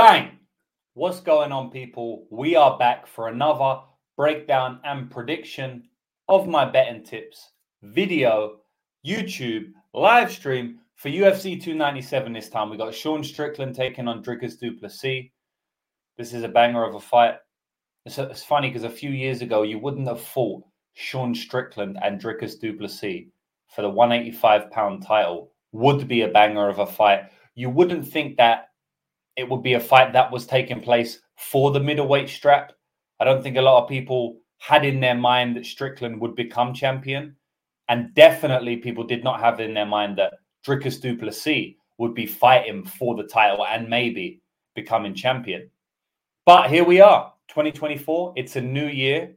Bang! What's going on, people? We are back for another breakdown and prediction of my betting tips video, YouTube, live stream for UFC 297 this time. We got Sean Strickland taking on Dricus Du Plessis. This is a banger of a fight. It's, it's funny because a few years ago, you wouldn't have fought Sean Strickland and Dricus Du Plessis for the 185 pound title would be a banger of a fight. You wouldn't think that it would be a fight that was taking place for the middleweight strap. I don't think a lot of people had in their mind that Strickland would become champion. And definitely people did not have in their mind that Dricus Du Plessis would be fighting for the title and maybe becoming champion. But here we are, 2024. It's a new year.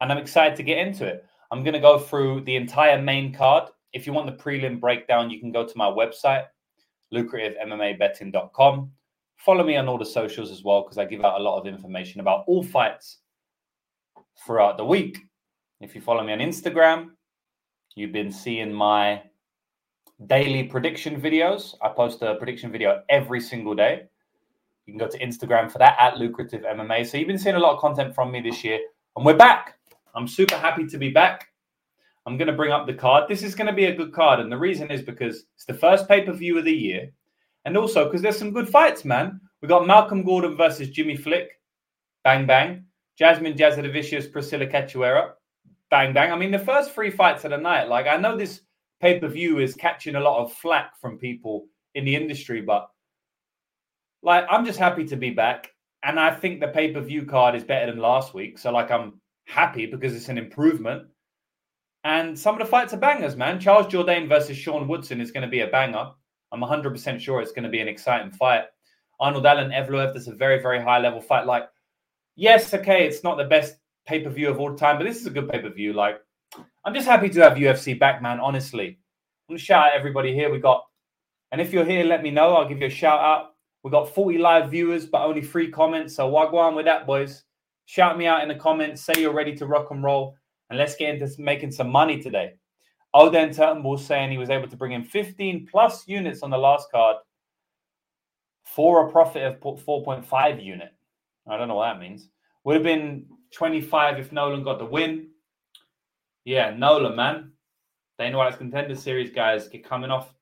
And I'm excited to get into it. I'm going to go through the entire main card. If you want the prelim breakdown, you can go to my website, lucrativemmabetting.com. Follow me on all the socials as well, because I give out a lot of information about all fights throughout the week. If you follow me on Instagram, you've been seeing my daily prediction videos. I post a prediction video every single day. You can go to Instagram for that at lucrative MMA. So you've been seeing a lot of content from me this year, and we're back. I'm super happy to be back. I'm going to bring up the card. This is going to be a good card. And the reason is because it's the first pay per view of the year. And also because there's some good fights, man. We got Malcolm Gordon versus Jimmy Flick. Bang, bang. Jasmine Jasudavicius, Priscilla Cachoeira. Bang, bang. I mean, the first three fights of the night, like, I know this pay per view is catching a lot of flack from people in the industry, but like, I'm just happy to be back. And I think the pay per view card is better than last week. So, like, I'm happy because it's an improvement. And some of the fights are bangers, man. Charles Jourdain versus Sean Woodson is going to be a banger. I'm 100% sure it's going to be an exciting fight. Arnold Allen Evloev, that's a very, very high level fight. Like, yes, okay, it's not the best pay per view of all time, but this is a good pay per view. Like, I'm just happy to have UFC back, man. Honestly, I'm gonna shout out everybody here. We got, and if you're here, let me know. I'll give you a shout out. We got 40 live viewers, but only three comments. So wagwan with that, boys. Shout me out in the comments. Say you're ready to rock and roll, and let's get into making some money today. Oden Turnbull saying he was able to bring in 15 plus units on the last card for a profit of 4.5 unit. I don't know what that means. Would have been 25 if Nolan got the win. Yeah, Nolan, man. They Dana White's contender series guys get coming off.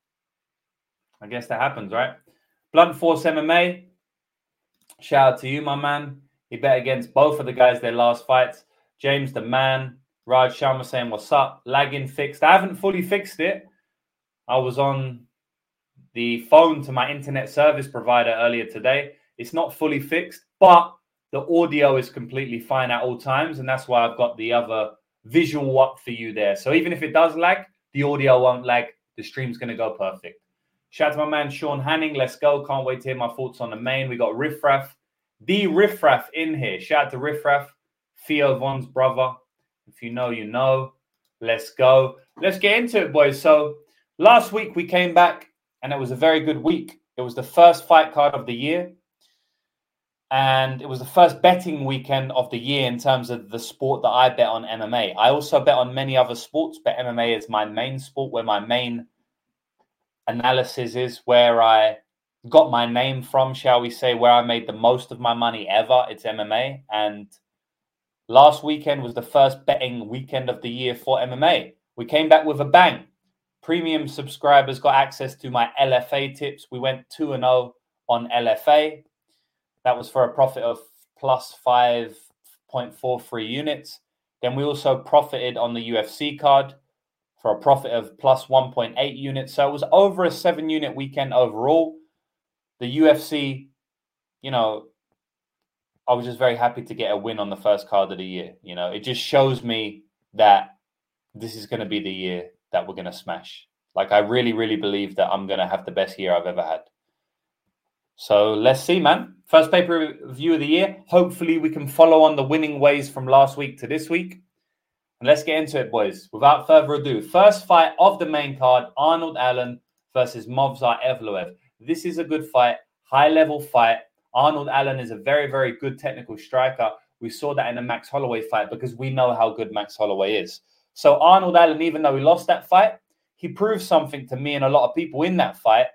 I guess that happens, right? Blunt Force MMA. Shout out to you, my man. He bet against both of the guys their last fights. James the man, Raj Sharma saying, What's up? Lagging fixed. I haven't fully fixed it. I was on the phone to my internet service provider earlier today. It's not fully fixed, but the audio is completely fine at all times. And that's why I've got the other visual up for you there. So even if it does lag, the audio won't lag. The stream's going to go perfect. Shout out to my man Sean Hanning. Let's go. Can't wait to hear my thoughts on the main. We got Riffraff the Riffraff in here. Shout out to Riffraff, Theo Von's brother. If you know, you know. Let's go. Let's get into it, boys. So last week we came back and it was a very good week. It was the first fight card of the year. And it was the first betting weekend of the year in terms of the sport that I bet on MMA. I also bet on many other sports, but MMA is my main sport where my main analysis is, where I got my name from, shall we say, where I made the most of my money ever. It's MMA. And last weekend was the first betting weekend of the year for MMA. We came back with a bang. Premium subscribers got access to my LFA tips. We went 2 and 0 on LFA. That was for a profit of plus 5.43 units. Then we also profited on the UFC card for a profit of plus 1.8 units. So it was over a seven unit weekend overall the UFC, you know, I was just very happy to get a win on the first card of the year. You know, it just shows me that this is going to be the year that we're going to smash. Like, I really, really believe that I'm going to have the best year I've ever had. So let's see, man. First pay per view of the year. Hopefully, we can follow on the winning ways from last week to this week. And let's get into it, boys. Without further ado, first fight of the main card Arnold Allen versus Movsar Evloev. This is a good fight, high level fight. Arnold Allen is a very, very good technical striker. We saw that in the Max Holloway fight because we know how good Max Holloway is. So Arnold Allen, even though he lost that fight, he proved something to me and a lot of people in that fight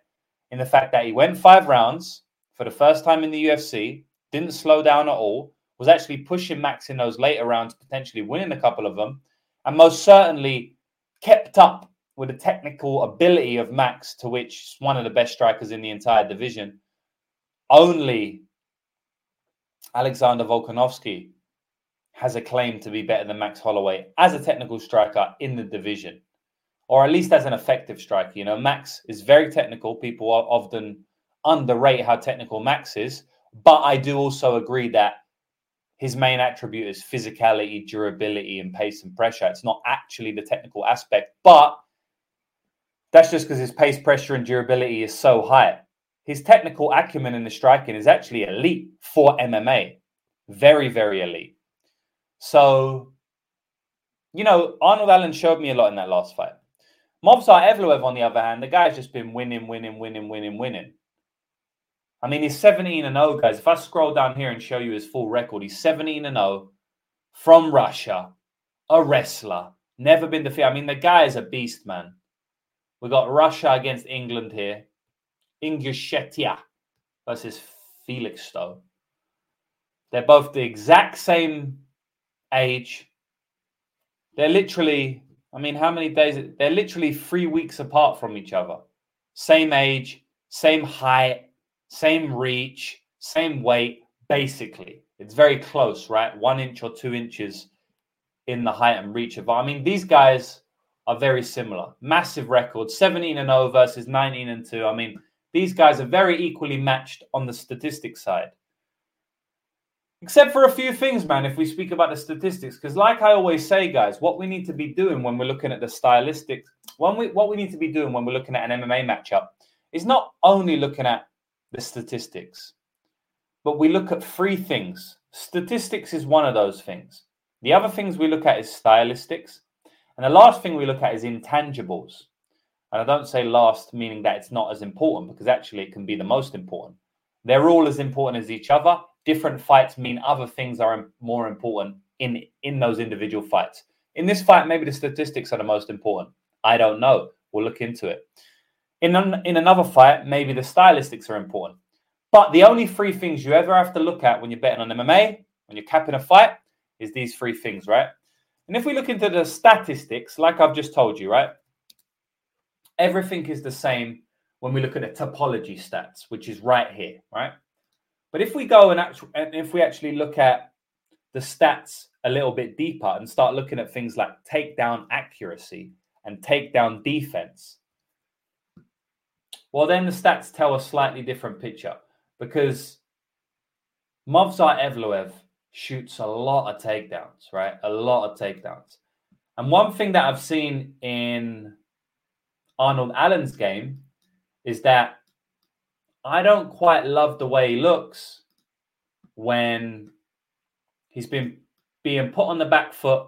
in the fact that he went five rounds for the first time in the UFC, didn't slow down at all, was actually pushing Max in those later rounds, potentially winning a couple of them, and most certainly kept up with the technical ability of Max, to which one of the best strikers in the entire division. Only Alexander Volkanovski has a claim to be better than Max Holloway as a technical striker in the division, or at least as an effective striker. You know, Max is very technical. People often underrate how technical Max is, but I do also agree that his main attribute is physicality, durability, and pace and pressure. It's not actually the technical aspect, but that's just because his pace, pressure, and durability is so high. His technical acumen in the striking is actually elite for MMA. Very, very elite. So, you know, Arnold Allen showed me a lot in that last fight. Movsar Evloev, on the other hand, the guy's just been winning, winning, winning, winning, winning. I mean, he's 17 and 0, guys. If I scroll down here and show you his full record, he's 17 and 0 from Russia, a wrestler, never been defeated. I mean, the guy is a beast, man. We got Russia against England here. Ingushetia versus Felix Felixstowe. They're both the exact same age. They're literally, I mean, how many days? They're literally three weeks apart from each other. Same age, same height, same reach, same weight, basically. It's very close, right? One inch or two inches in the height and reach of. I mean, these guys are very similar. Massive records 17 and 0 versus 19 and 2. I mean, these guys are very equally matched on the statistics side. Except for a few things, man, if we speak about the statistics. Because, like I always say, guys, what we need to be doing when we're looking at the stylistics, when we, what we need to be doing when we're looking at an MMA matchup is not only looking at the statistics. But we look at three things. Statistics is one of those things. The other things we look at is stylistics. And the last thing we look at is intangibles. And I don't say last meaning that it's not as important because actually it can be the most important. They're all as important as each other. Different fights mean other things are more important in in those individual fights. In this fight, maybe the statistics are the most important. I don't know. We'll look into it. In, an, in another fight, maybe the stylistics are important. But the only three things you ever have to look at when you're betting on MMA, when you're capping a fight, is these three things, right? And if we look into the statistics, like I've just told you, right? Everything is the same when we look at the Tapology stats, which is right here, right? But if we go and, actually, if we actually look at the stats a little bit deeper and start looking at things like takedown accuracy and takedown defense, well, then the stats tell a slightly different picture because Movsar Evloev shoots a lot of takedowns, right? A lot of takedowns. And one thing that I've seen in Arnold Allen's game is that I don't quite love the way he looks when he's been being put on the back foot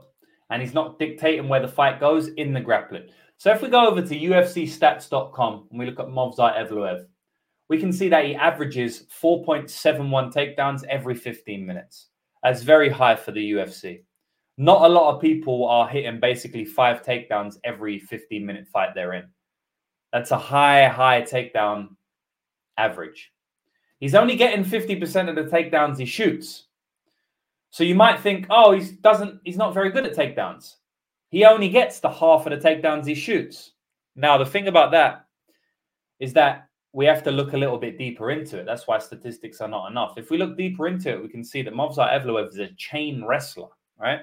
and he's not dictating where the fight goes in the grappling. So if we go over to UFCstats.com and we look at Movsar Evloev, we can see that he averages 4.71 takedowns every 15 minutes. That's very high for the UFC. Not a lot of people are hitting basically five takedowns every 15 minute fight they're in. That's a high, high takedown average. He's only getting 50% of the takedowns he shoots. So you might think, oh, he doesn't he's not very good at takedowns. He only gets the half of the takedowns he shoots. Now, the thing about that is that we have to look a little bit deeper into it. That's why statistics are not enough. If we look deeper into it, we can see that Movsar Evloev is a chain wrestler, right?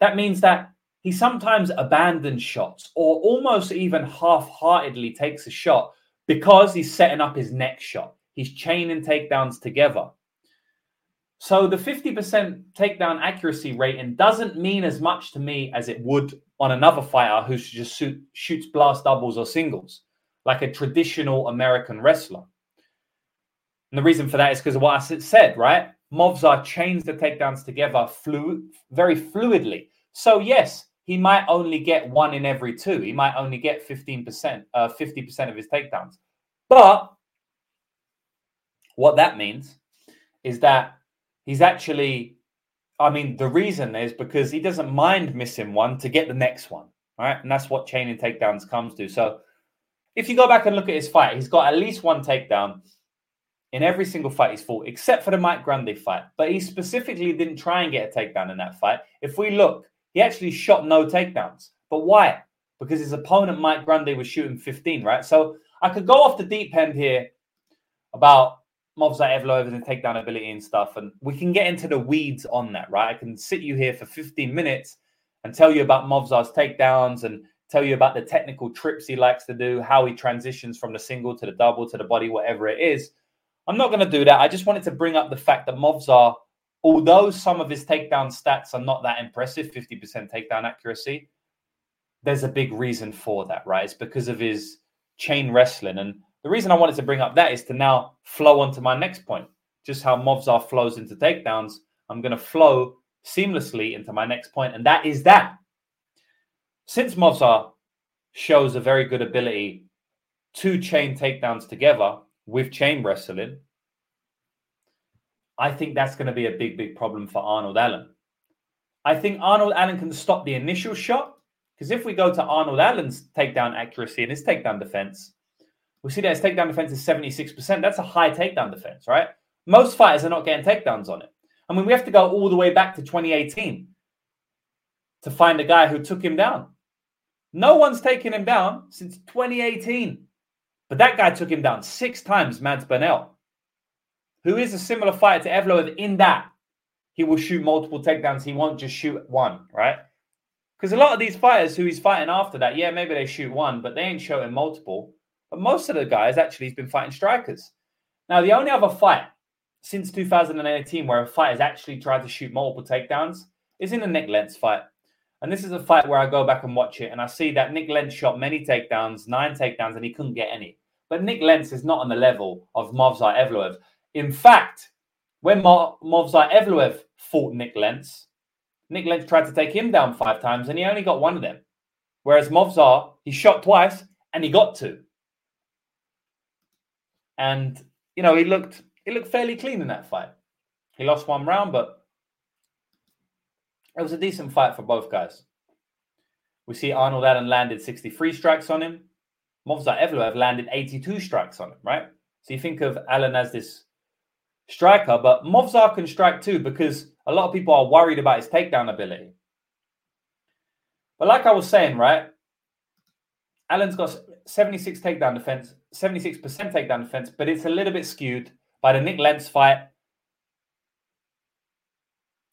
That means that he sometimes abandons shots or almost even half heartedly takes a shot because he's setting up his next shot. He's chaining takedowns together. So the 50% takedown accuracy rating doesn't mean as much to me as it would on another fighter who just shoot, shoots blast doubles or singles, like a traditional American wrestler. And the reason for that is because of what I said, right? Movsar chains the takedowns together flu- very fluidly. So yes, he might only get one in every two. He might only get 15%, uh, 50% of his takedowns. But what that means is that he's actually, I mean, the reason is because he doesn't mind missing one to get the next one, right? And that's what chaining takedowns comes to. So if you go back and look at his fight, he's got at least one takedown in every single fight he's fought, except for the Mike Grundy fight. But he specifically didn't try and get a takedown in that fight. If we look, he actually shot no takedowns. But why? Because his opponent, Mike Grundy, was shooting 15, right? So I could go off the deep end here about Movsar Evloev and takedown ability and stuff, and we can get into the weeds on that, right? I can sit you here for 15 minutes and tell you about Movsar's takedowns and tell you about the technical trips he likes to do, how he transitions from the single to the double to the body, whatever it is. I'm not going to do that. I just wanted to bring up the fact that Movsar, although some of his takedown stats are not that impressive, 50% takedown accuracy, there's a big reason for that, right? It's because of his chain wrestling. And the reason I wanted to bring up that is to now flow onto my next point. Just how Movsar flows into takedowns, I'm going to flow seamlessly into my next point, and that is that. Since Movsar shows a very good ability to chain takedowns together, with chain wrestling, I think that's going to be a big, big problem for Arnold Allen. I think Arnold Allen can stop the initial shot because if we go to Arnold Allen's takedown accuracy and his takedown defense, we see that his takedown defense is 76%. That's a high takedown defense, right? Most fighters are not getting takedowns on it. I mean, we have to go all the way back to 2018 to find a guy who took him down. No one's taken him down since 2018. But that guy took him down six times, Mads Burnell, who is a similar fighter to Evloev in that he will shoot multiple takedowns. He won't just shoot one, right? Because a lot of these fighters who he's fighting after that, yeah, maybe they shoot one, but they ain't shooting multiple. But most of the guys actually he's been fighting strikers. Now, the only other fight since 2018 where a fight has actually tried to shoot multiple takedowns is in the Nik Lentz fight. And this is a fight where I go back and watch it and I see that Nik Lentz shot many takedowns, nine takedowns, and he couldn't get any. But Nik Lentz is not on the level of Movsar Evloev. In fact, when Movsar Evloev fought Nik Lentz, Nik Lentz tried to take him down five times and he only got one of them. Whereas Movsar, he shot twice and he got two. And you know, he looked he looked fairly clean in that fight. He lost one round, but it was a decent fight for both guys. We see Arnold Allen landed 63 strikes on him. Movsar Evloev landed 82 strikes on him, right? So you think of Allen as this striker, but Movsar can strike too because a lot of people are worried about his takedown ability. But like I was saying, right? Allen's got 76 takedown defense, 76% takedown defense, but it's a little bit skewed by the Nik Lentz fight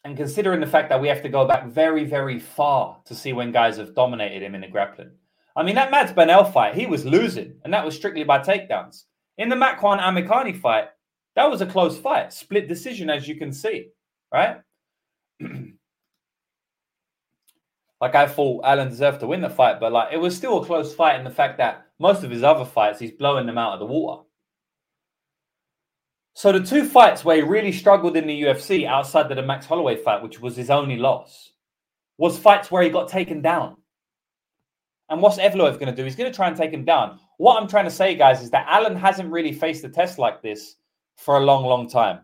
and considering the fact that we have to go back very, very far to see when guys have dominated him in the grappling. I mean, that Mads Burnell fight, he was losing, and that was strictly by takedowns. In the Makwan Amirkhani fight, that was a close fight, split decision, as you can see, right? like I thought Allen deserved to win the fight, but like it was still a close fight in the fact that most of his other fights, he's blowing them out of the water. So the two fights where he really struggled in the UFC outside of the Max Holloway fight, which was his only loss, was fights where he got taken down. And what's Evloev going to do? He's going to try and take him down. What I'm trying to say, guys, is that Allen hasn't really faced a test like this for a long, long time.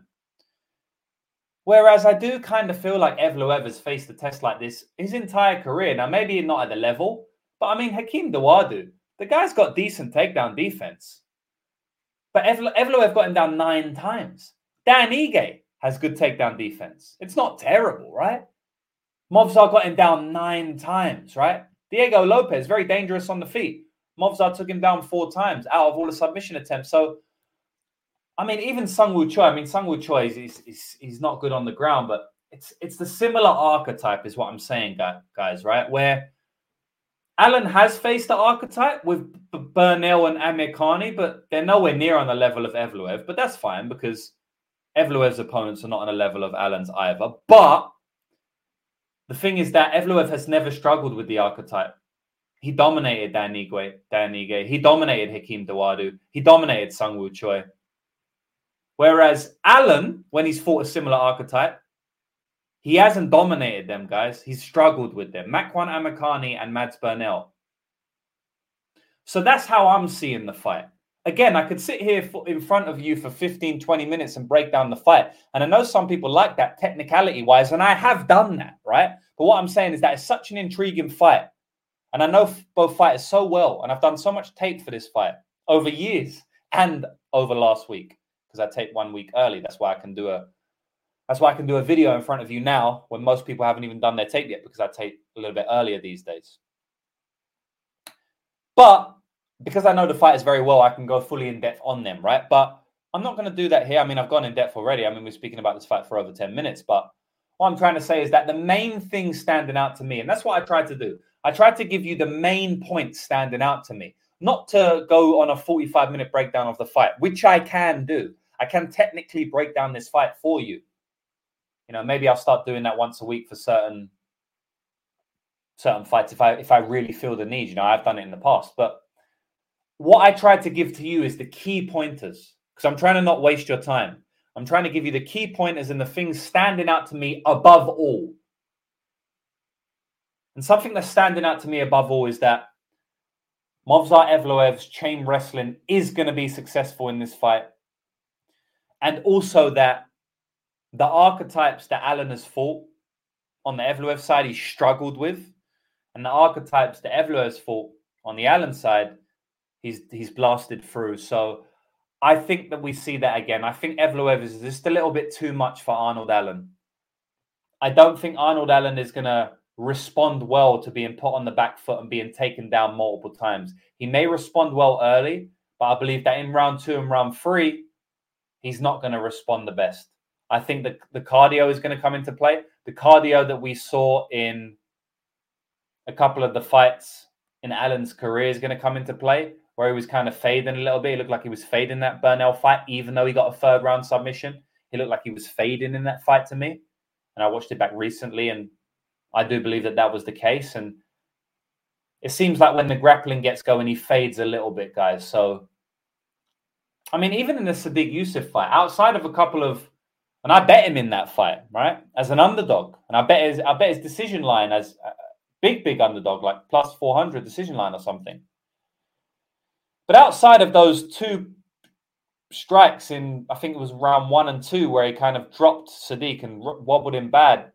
Whereas I do kind of feel like Evloev has faced a test like this his entire career. Now, maybe not at the level, but I mean, Hakeem Dawodu, the guy's got decent takedown defense. But Evloev got him down nine times. Dan Ige has good takedown defense. It's not terrible, right? Movsar got him down nine times, right? Diego Lopes, very dangerous on the feet. Movsar took him down four times out of all the submission attempts. So, I mean, even Seungwoo Choi, I mean, Seungwoo Choi is, is, is, he's not good on the ground, but it's it's the similar archetype, is what I'm saying, guys, right? Where Allen has faced the archetype with Burnell and Amirkhani, but they're nowhere near on the level of Evloev. But that's fine because Evloev's opponents are not on the level of Allen's either. But the thing is that Evloev has never struggled with the archetype. He dominated Dan Ige, Dan Ige. He dominated Hakeem Dawodu. He dominated Seungwoo Choi. Whereas Allen, when he's fought a similar archetype, he hasn't dominated them, guys. He's struggled with them. Makwan Amirkhani and Mads Burnell. So that's how I'm seeing the fight. Again, I could sit here in front of you for 15, 20 minutes and break down the fight. And I know some people like that technicality wise, and I have done that, right? But what I'm saying is that it's such an intriguing fight. And I know both fighters so well. And I've done so much tape for this fight over years and over last week because I tape one week early. That's why I can do a that's why I can do a video in front of you now when most people haven't even done their tape yet because I tape a little bit earlier these days. But because I know the fighters very well, I can go fully in depth on them, right? But I'm not going to do that here. I mean, I've gone in depth already. I mean, we're speaking about this fight for over 10 minutes, but what I'm trying to say is that the main thing standing out to me, and that's what I tried to do, I tried to give you the main points standing out to me, not to go on a 45 minute breakdown of the fight, which I can do. I can technically break down this fight for you. You know, maybe I'll start doing that once a week for certain certain fights if I if I really feel the need. You know, I've done it in the past, but what I tried to give to you is the key pointers because I'm trying to not waste your time. I'm trying to give you the key pointers and the things standing out to me above all. And something that's standing out to me above all is that Movsar Evloev's chain wrestling is going to be successful in this fight. And also that the archetypes that Allen has fought on the Evloev side, he struggled with. And the archetypes that Evloev has fought on the Allen side, he's he's blasted through. So I think that we see that again. I think Evloev is just a little bit too much for Arnold Allen. I don't think Arnold Allen is going to respond well to being put on the back foot and being taken down multiple times. He may respond well early, but I believe that in round two and round three, he's not going to respond the best. I think that the cardio is going to come into play. The cardio that we saw in a couple of the fights in Allen's career is going to come into play where he was kind of fading a little bit. He looked like he was fading that Burnell fight, even though he got a third round submission. He looked like he was fading in that fight to me. And I watched it back recently, and I do believe that that was the case. And it seems like when the grappling gets going, he fades a little bit, guys. So, I mean, even in the Sodiq Yusuff fight, outside of a couple of, and I bet him in that fight, right, as an underdog, and I bet his, I bet his decision line as a big, big underdog, like plus four hundred decision line or something. But outside of those two strikes in, I think it was round one and two, where he kind of dropped Sodiq and wobbled him bad,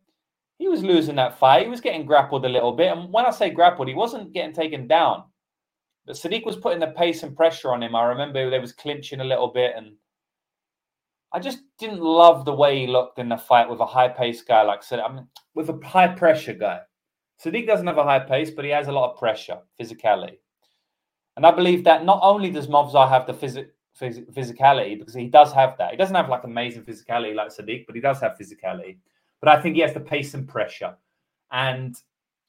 he was losing that fight. He was getting grappled a little bit. And when I say grappled, he wasn't getting taken down. But Sodiq was putting the pace and pressure on him. I remember they was clinching a little bit. And I just didn't love the way he looked in the fight with a high pace guy like Sodiq. I mean, with a high pressure guy. Sodiq doesn't have a high pace, but he has a lot of pressure, physicality. And I believe that not only does Movsar have the phys- phys- physicality, because he does have that. He doesn't have like amazing physicality like Sodiq, but he does have physicality. But I think he has the pace and pressure. And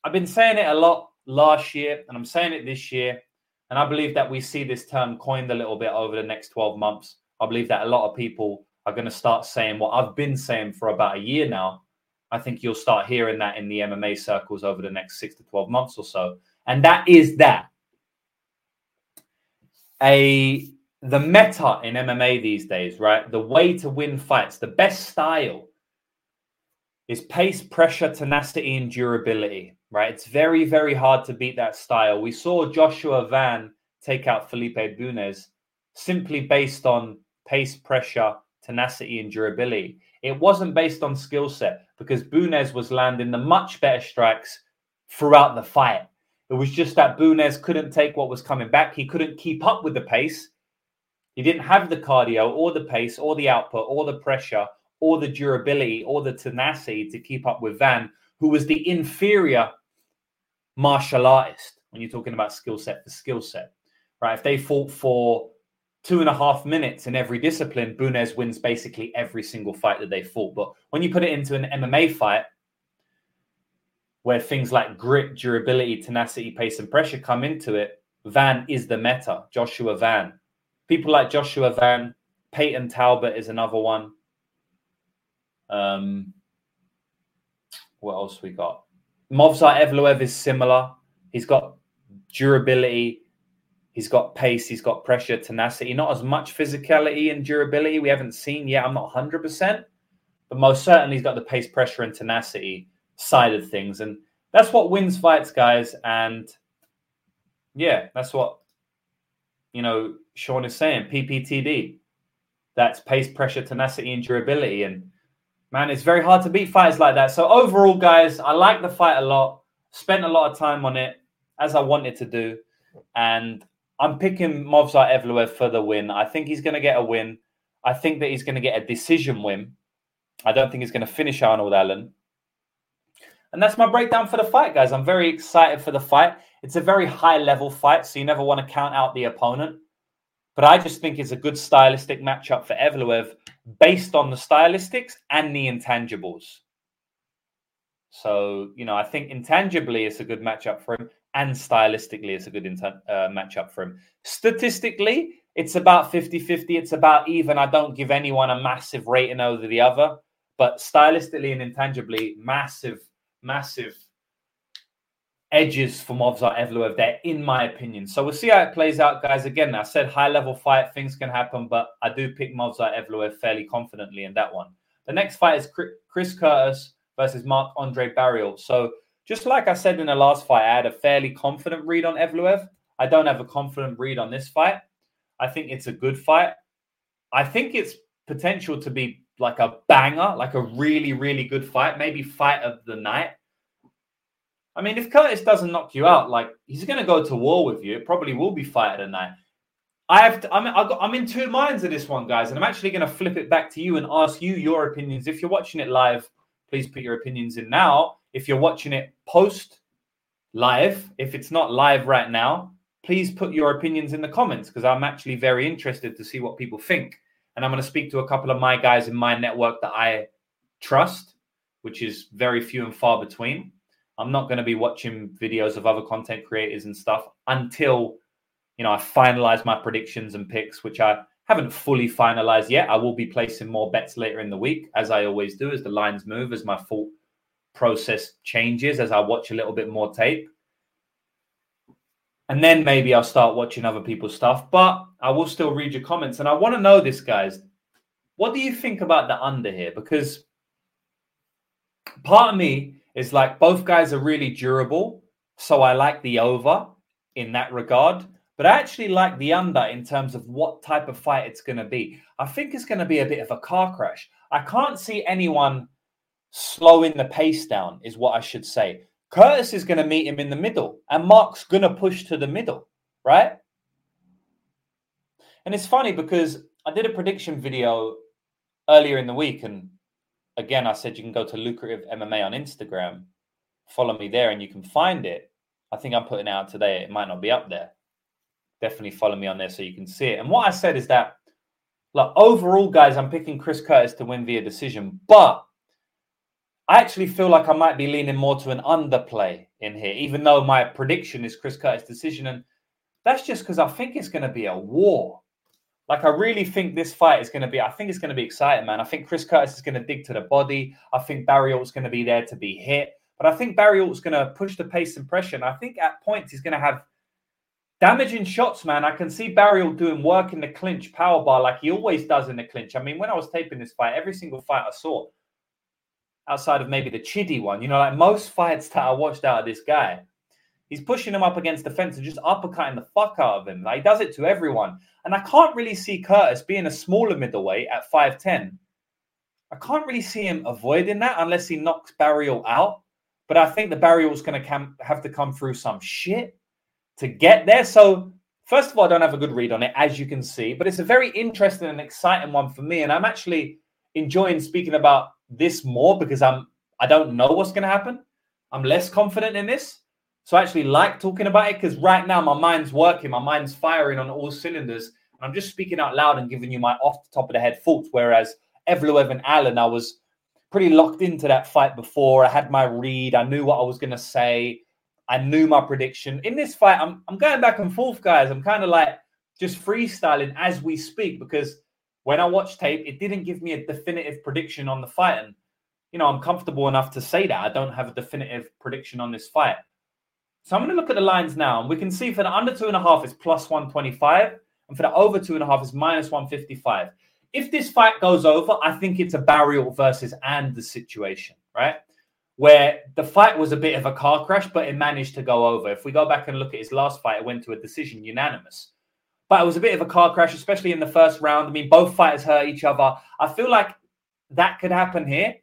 I've been saying it a lot last year, and I'm saying it this year. And I believe that we see this term coined a little bit over the next 12 months. I believe that a lot of people are going to start saying what I've been saying for about a year now. I think you'll start hearing that in the MMA circles over the next six to 12 months or so. And that is that a the meta in MMA these days, right? The way to win fights, the best style is pace, pressure, tenacity, and durability, right? It's very, very hard to beat that style. We saw Joshua Van take out Felipe Bunes simply based on pace, pressure, tenacity, and durability. It wasn't based on skill set because Bunes was landing the much better strikes throughout the fight. It was just that Bunes couldn't take what was coming back. He couldn't keep up with the pace. He didn't have the cardio or the pace or the output or the pressure or the durability or the tenacity to keep up with Van, who was the inferior martial artist when you're talking about skill set for skill set, right? If they fought for two and a half minutes in every discipline, Bunes wins basically every single fight that they fought. But when you put it into an MMA fight, where things like grit, durability, tenacity, pace, and pressure come into it, Van is the meta. Joshua Van. People like Joshua Van, Peyton Talbot is another one. Um, what else we got? Movsar Evloev is similar. He's got durability, he's got pace, he's got pressure, tenacity. Not as much physicality and durability we haven't seen yet. I'm not 100%, but most certainly he's got the pace, pressure, and tenacity side of things. And that's what wins fights, guys. And yeah, that's what, you know, Sean is saying PPTD. That's pace, pressure, tenacity, and durability. And man, it's very hard to beat fights like that. So overall, guys, I like the fight a lot. Spent a lot of time on it as I wanted to do. And I'm picking Movsar Evloev for the win. I think he's going to get a win. I think that he's going to get a decision win. I don't think he's going to finish Arnold Allen. And that's my breakdown for the fight, guys. I'm very excited for the fight. It's a very high level fight, so you never want to count out the opponent. But I just think it's a good stylistic matchup for Evloev based on the stylistics and the intangibles. So, you know, I think intangibly it's a good matchup for him, and stylistically it's a good inten- uh, matchup for him. Statistically, it's about 50 50. It's about even. I don't give anyone a massive rating over the other, but stylistically and intangibly, massive, massive edges for Movsar Evloev there, in my opinion. So we'll see how it plays out, guys. Again, I said high level fight, things can happen, but I do pick Movsar Evloev fairly confidently in that one. The next fight is Chris Curtis versus Marc-André Barriault. So just like I said in the last fight, I had a fairly confident read on Evloev. I don't have a confident read on this fight. I think it's a good fight. I think it's potential to be like a banger, like a really, really good fight, maybe fight of the night. I mean, if Curtis doesn't knock you out, like he's going to go to war with you. It probably will be fight the night. I have. To, I'm. Got, I'm in two minds of this one, guys, and I'm actually going to flip it back to you and ask you your opinions. If you're watching it live, please put your opinions in now. If you're watching it post live, if it's not live right now, please put your opinions in the comments because I'm actually very interested to see what people think. And I'm going to speak to a couple of my guys in my network that I trust, which is very few and far between. I'm not going to be watching videos of other content creators and stuff until you know I finalize my predictions and picks, which I haven't fully finalized yet. I will be placing more bets later in the week, as I always do, as the lines move, as my thought process changes, as I watch a little bit more tape. And then maybe I'll start watching other people's stuff, but I will still read your comments. And I want to know this, guys. What do you think about the under here? Because part of me is like both guys are really durable. So I like the over in that regard. But I actually like the under in terms of what type of fight it's going to be. I think it's going to be a bit of a car crash. I can't see anyone slowing the pace down, is what I should say. Curtis is going to meet him in the middle, and Mark's going to push to the middle, right? And it's funny because I did a prediction video earlier in the week, and again, I said you can go to Lucrative MMA on Instagram, follow me there, and you can find it. I think I'm putting it out today. It might not be up there. Definitely follow me on there so you can see it. And what I said is that, like overall, guys, I'm picking Chris Curtis to win via decision, but I actually feel like I might be leaning more to an underplay in here, even though my prediction is Chris Curtis decision, and that's just because I think it's going to be a war. Like I really think this fight is going to be. I think it's going to be exciting, man. I think Chris Curtis is going to dig to the body. I think Barriault's going to be there to be hit, but I think Barriault's going to push the pace and pressure. And I think at points he's going to have damaging shots, man. I can see Barriault doing work in the clinch, power bar like he always does in the clinch. I mean, when I was taping this fight, every single fight I saw, outside of maybe the Chidi one, you know, like most fights that I watched out of this guy, He's pushing him up against the fence and just uppercutting the fuck out of him. Like, he does it to everyone. And I can't really see Curtis being a smaller middleweight at 5'10. I can't really see him avoiding that unless he knocks Barriault out. But I think the Barriault's going to have to come through some shit to get there. So, first of all, I don't have a good read on it, as you can see. But it's a very interesting and exciting one for me. And I'm actually enjoying speaking about this more because I'm I don't know what's going to happen. I'm less confident in this. So I actually like talking about it because right now my mind's working, my mind's firing on all cylinders. And I'm just speaking out loud and giving you my off the top of the head thoughts. Whereas Evloev and Allen, I was pretty locked into that fight before. I had my read, I knew what I was going to say, I knew my prediction. In this fight, I'm, I'm going back and forth, guys. I'm kind of like just freestyling as we speak because when I watched tape, it didn't give me a definitive prediction on the fight. And, you know, I'm comfortable enough to say that I don't have a definitive prediction on this fight. So I'm going to look at the lines now, and we can see for the under two and a half is plus 125, and for the over two and a half is minus 155. If this fight goes over, I think it's a Barriault versus and the situation, right? Where the fight was a bit of a car crash, but it managed to go over. If we go back and look at his last fight, it went to a decision unanimous. But it was a bit of a car crash, especially in the first round. I mean, both fighters hurt each other. I feel like that could happen here.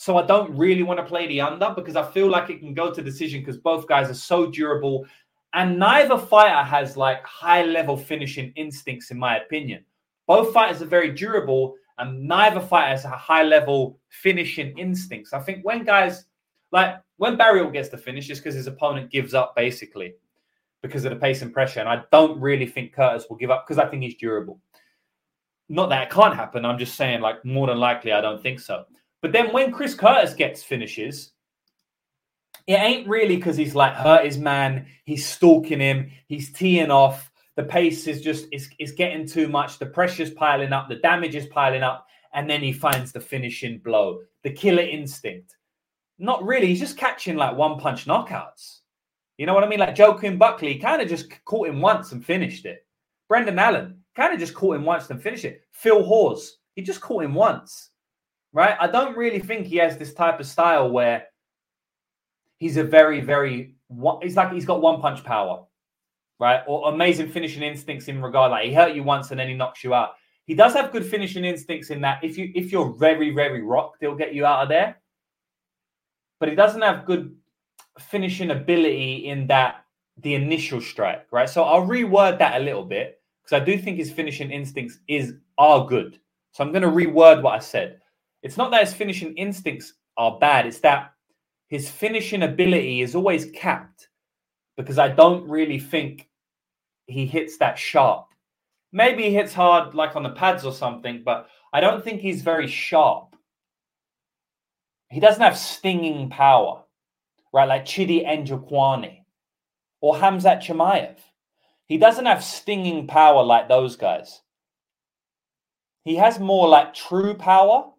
So I don't really want to play the under because I feel like it can go to decision because both guys are so durable. And neither fighter has like high level finishing instincts, in my opinion. Both fighters are very durable, and neither fighter has a high level finishing instincts. I think when guys like when Barriault gets the finish, it's because his opponent gives up basically because of the pace and pressure. And I don't really think Curtis will give up because I think he's durable. Not that it can't happen. I'm just saying, like, more than likely, I don't think so. But then when Chris Curtis gets finishes, it ain't really because he's like hurt his man, he's stalking him, he's teeing off. The pace is just is, is getting too much, the pressure's piling up, the damage is piling up, and then he finds the finishing blow, the killer instinct. Not really, he's just catching like one punch knockouts. You know what I mean? Like Joaquin Buckley kind of just caught him once and finished it. Brendan Allen kind of just caught him once and finished it. Phil Hawes, he just caught him once, right? I don't really think he has this type of style where he's a very, very, he's like he's got one punch power, right? Or amazing finishing instincts in regard like he hurt you once and then he knocks you out. He does have good finishing instincts in that if you if you're very very rocked, he'll get you out of there. But he doesn't have good finishing ability in that the initial strike, right? So I'll reword that a little bit because I do think his finishing instincts is are good. So I'm going to reword what I said. It's not that his finishing instincts are bad, it's that his finishing ability is always capped because I don't really think he hits that sharp. Maybe he hits hard like on the pads or something, but I don't think he's very sharp. He doesn't have stinging power right? Like Chidi Njokuani or Hamzat Chimaev. He doesn't have stinging power like those guys. He has more like true power.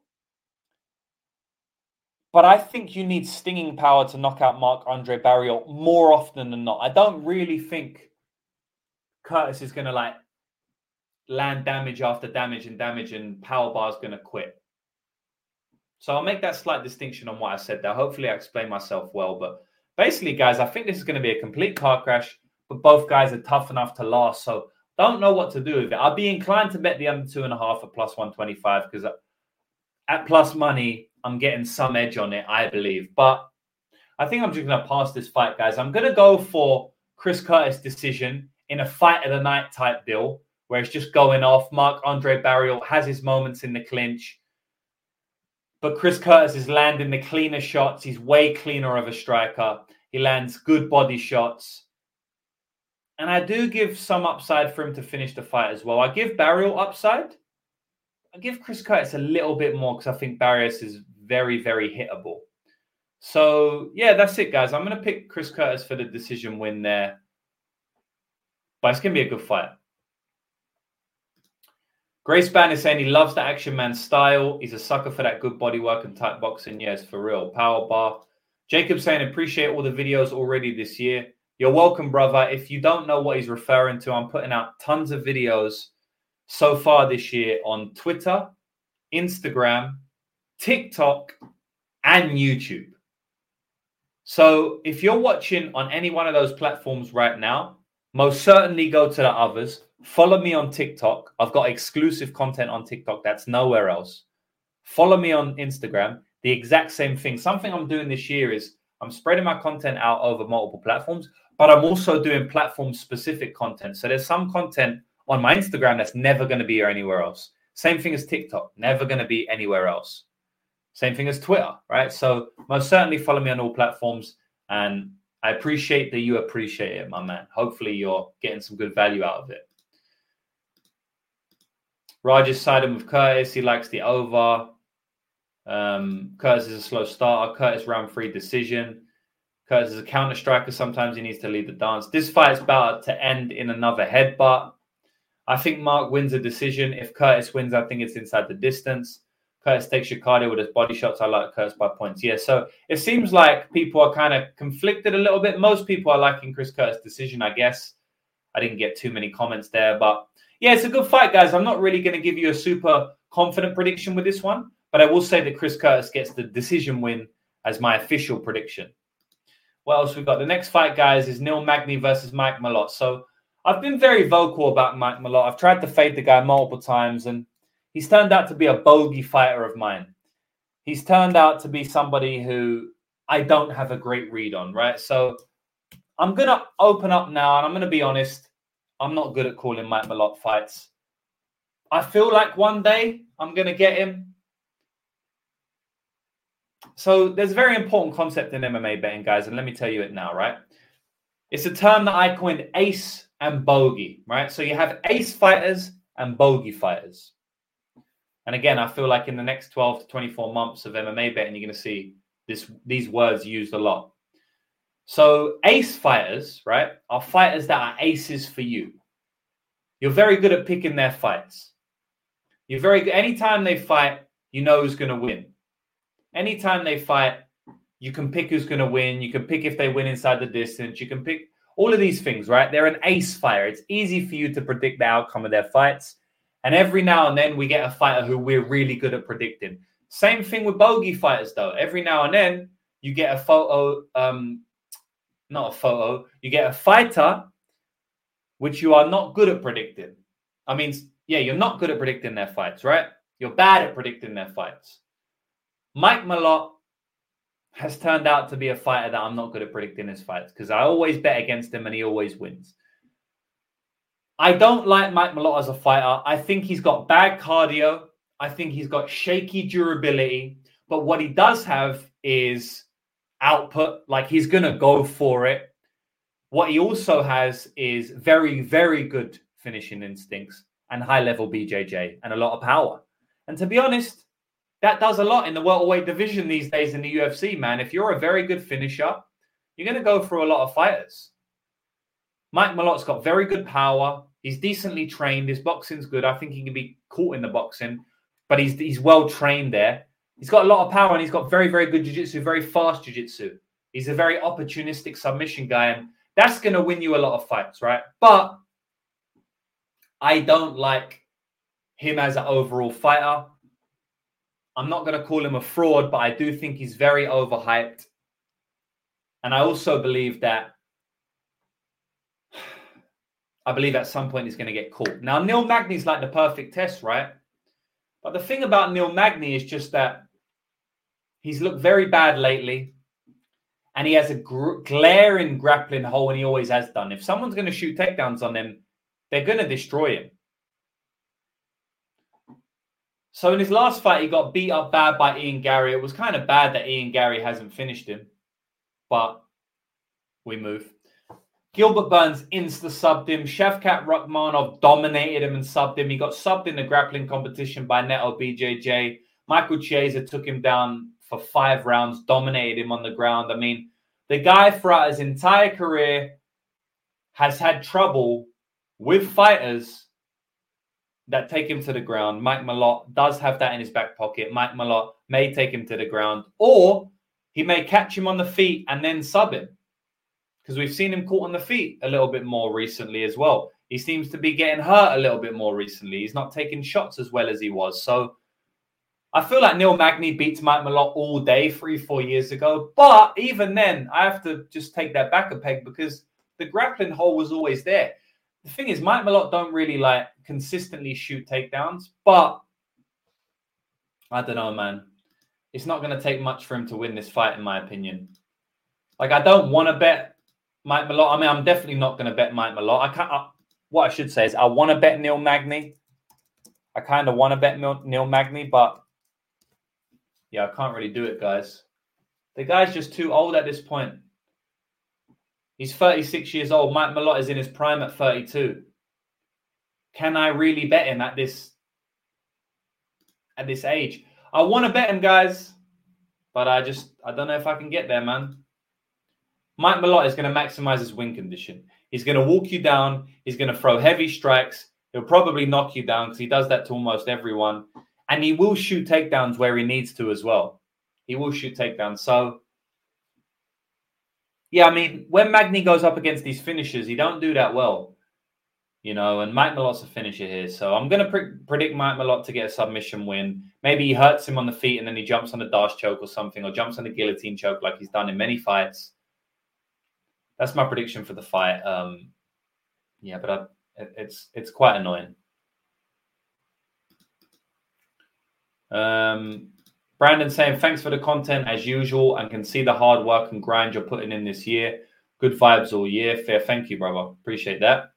But I think you need stinging power to knock out Marc-André Barriault more often than not. I don't really think Curtis is going to like land damage after damage and damage and power bar is going to quit. So I'll make that slight distinction on what I said there. Hopefully, I explained myself well. But basically, guys, I think this is going to be a complete car crash, but both guys are tough enough to last. So don't know what to do with it. I'll be inclined to bet the under two and a half at plus 125 because at plus money, I'm getting some edge on it, I believe. But I think I'm just going to pass this fight, guys. I'm going to go for Chris Curtis decision in a fight of the night type deal where it's just going off. Marc-André Barriault has his moments in the clinch. But Chris Curtis is landing the cleaner shots. He's way cleaner of a striker. He lands good body shots. And I do give some upside for him to finish the fight as well. I give Barriault upside. I give Chris Curtis a little bit more because I think Barriault is very, very hittable. So yeah, that's it, guys. I'm to pick Chris Curtis for the decision win there. But it's to be a good fight. Grace Ban is saying he loves the action man style. He's a sucker for that good body work and tight boxing. Yes, for real. Power bar. Jacob saying appreciate all the videos already this year. You're welcome, brother. If you don't know what he's referring to, I'm putting out tons of videos so far this year on Twitter, Instagram, TikTok, and YouTube. So if you're watching on any one of those platforms right now, most certainly go to the others Follow me on TikTok. I've got exclusive content on TikTok that's nowhere else. Follow me on Instagram. The exact same thing. Something I'm doing this year is I'm spreading my content out over multiple platforms, but I'm also doing platform specific content. So there's some content on my Instagram that's never going to be anywhere else. Same thing as TikTok, never going to be anywhere else. Same thing as Twitter, right? So most certainly follow me on all platforms and I appreciate that you appreciate it, my man. Hopefully you're getting some good value out of it. Rogers siding with Curtis. He likes the over. Um, Curtis is a slow starter. Curtis round three decision. Curtis is a counter striker. Sometimes he needs to lead the dance. This fight is about to end in another headbutt. I think Mark wins a decision. If Curtis wins, I think it's inside the distance. Curtis takes your cardio with his body shots. I like Curtis by points. Yeah, so it seems like people are kind of conflicted a little bit. Most people are liking Chris Curtis' decision, I guess. I didn't get too many comments there, but yeah, it's a good fight, guys. I'm not really going to give you a super confident prediction with this one, but I will say that Chris Curtis gets the decision win as my official prediction. What else we got? The next fight, guys, is Neil Magny versus Mike Malott. So I've been very vocal about Mike Malott. I've tried to fade the guy multiple times, and he's turned out to be a bogey fighter of mine. He's turned out to be somebody who I don't have a great read on, right? So I'm going to open up now, and I'm going to be honest. I'm not good at calling Mike Malott fights. I feel like one day I'm going to get him. So there's a very important concept in MMA betting, guys, and let me tell you it now, right? It's a term that I coined ace and bogey, right? So you have ace fighters and bogey fighters. And again, I feel like in the next 12 to 24 months of MMA betting, you're going to see this these words used a lot. So ace fighters, right, are fighters that are aces for you. You're very good at picking their fights. You're very good. Anytime they fight, you know who's going to win. Anytime they fight, you can pick who's going to win. You can pick if they win inside the distance. You can pick all of these things, right? They're an ace fighter. It's easy for you to predict the outcome of their fights. And every now and then we get a fighter who we're really good at predicting. Same thing with bogey fighters, though. Every now and then you get a photo, um, not a photo, you get a fighter which you are not good at predicting. I mean, yeah, you're not good at predicting their fights, right? You're bad at predicting their fights. Mike Malott has turned out to be a fighter that I'm not good at predicting his fights because I always bet against him and he always wins. I don't like Mike Malott as a fighter. I think he's got bad cardio. I think he's got shaky durability. But what he does have is output. Like he's going to go for it. What he also has is very, very good finishing instincts and high level BJJ and a lot of power. And to be honest, that does a lot in the welterweight division these days in the UFC, man. If you're a very good finisher, you're going to go through a lot of fighters. Mike Malott's got very good power. He's decently trained. His boxing's good. I think he can be caught in the boxing, but he's he's well trained there. He's got a lot of power and he's got very very good jiu-jitsu, very fast jiu-jitsu. He's a very opportunistic submission guy and that's going to win you a lot of fights, right? But I don't like him as an overall fighter. I'm not going to call him a fraud, but I do think he's very overhyped. And I also believe that I believe at some point he's going to get caught. Now, Neil Magny's like the perfect test, right? But the thing about Neil Magny is just that he's looked very bad lately and he has a gr- glaring grappling hole and he always has done. If someone's going to shoot takedowns on him, they're going to destroy him. So in his last fight, he got beat up bad by Ian Garry. It was kind of bad that Ian Garry hasn't finished him, but we move. Gilbert Burns insta subbed him. Shavkat Rakhmonov dominated him and subbed him. He got subbed in the grappling competition by Neto BJJ. Michael Chiesa took him down for five rounds, dominated him on the ground. I mean, the guy throughout his entire career has had trouble with fighters that take him to the ground. Mike Malott does have that in his back pocket. Mike Malott may take him to the ground, or he may catch him on the feet and then sub him because we've seen him caught on the feet a little bit more recently as well. He seems to be getting hurt a little bit more recently. He's not taking shots as well as he was. So I feel like Neil Magny beats Mike Malott all day three, four years ago. But even then, I have to just take that back a peg because the grappling hole was always there. The thing is, Mike Malott don't really like consistently shoot takedowns, but I don't know, man. It's not going to take much for him to win this fight, in my opinion. Like, I don't want to bet Mike Malott. I mean, I'm definitely not going to bet Mike Malott. I can't. I, what I should say is, I want to bet Neil Magny. I kind of want to bet Neil Magny, but yeah, I can't really do it, guys. The guy's just too old at this point. He's 36 years old. Mike Malott is in his prime at 32. Can I really bet him at this at this age? I want to bet him, guys, but I just I don't know if I can get there, man. Mike Malott is going to maximize his win condition. He's going to walk you down. He's going to throw heavy strikes. He'll probably knock you down because he does that to almost everyone. And he will shoot takedowns where he needs to as well. He will shoot takedowns. So, yeah, I mean, when Magny goes up against these finishers, he don't do that well. You know, and Mike Malott's a finisher here. So I'm going to pre- predict Mike Malott to get a submission win. Maybe he hurts him on the feet and then he jumps on a dash choke or something, or jumps on a guillotine choke like he's done in many fights that's my prediction for the fight. Um, yeah, but I, it's it's quite annoying. Um, Brandon saying thanks for the content as usual, and can see the hard work and grind you're putting in this year. Good vibes all year. Fair, thank you, brother. Appreciate that.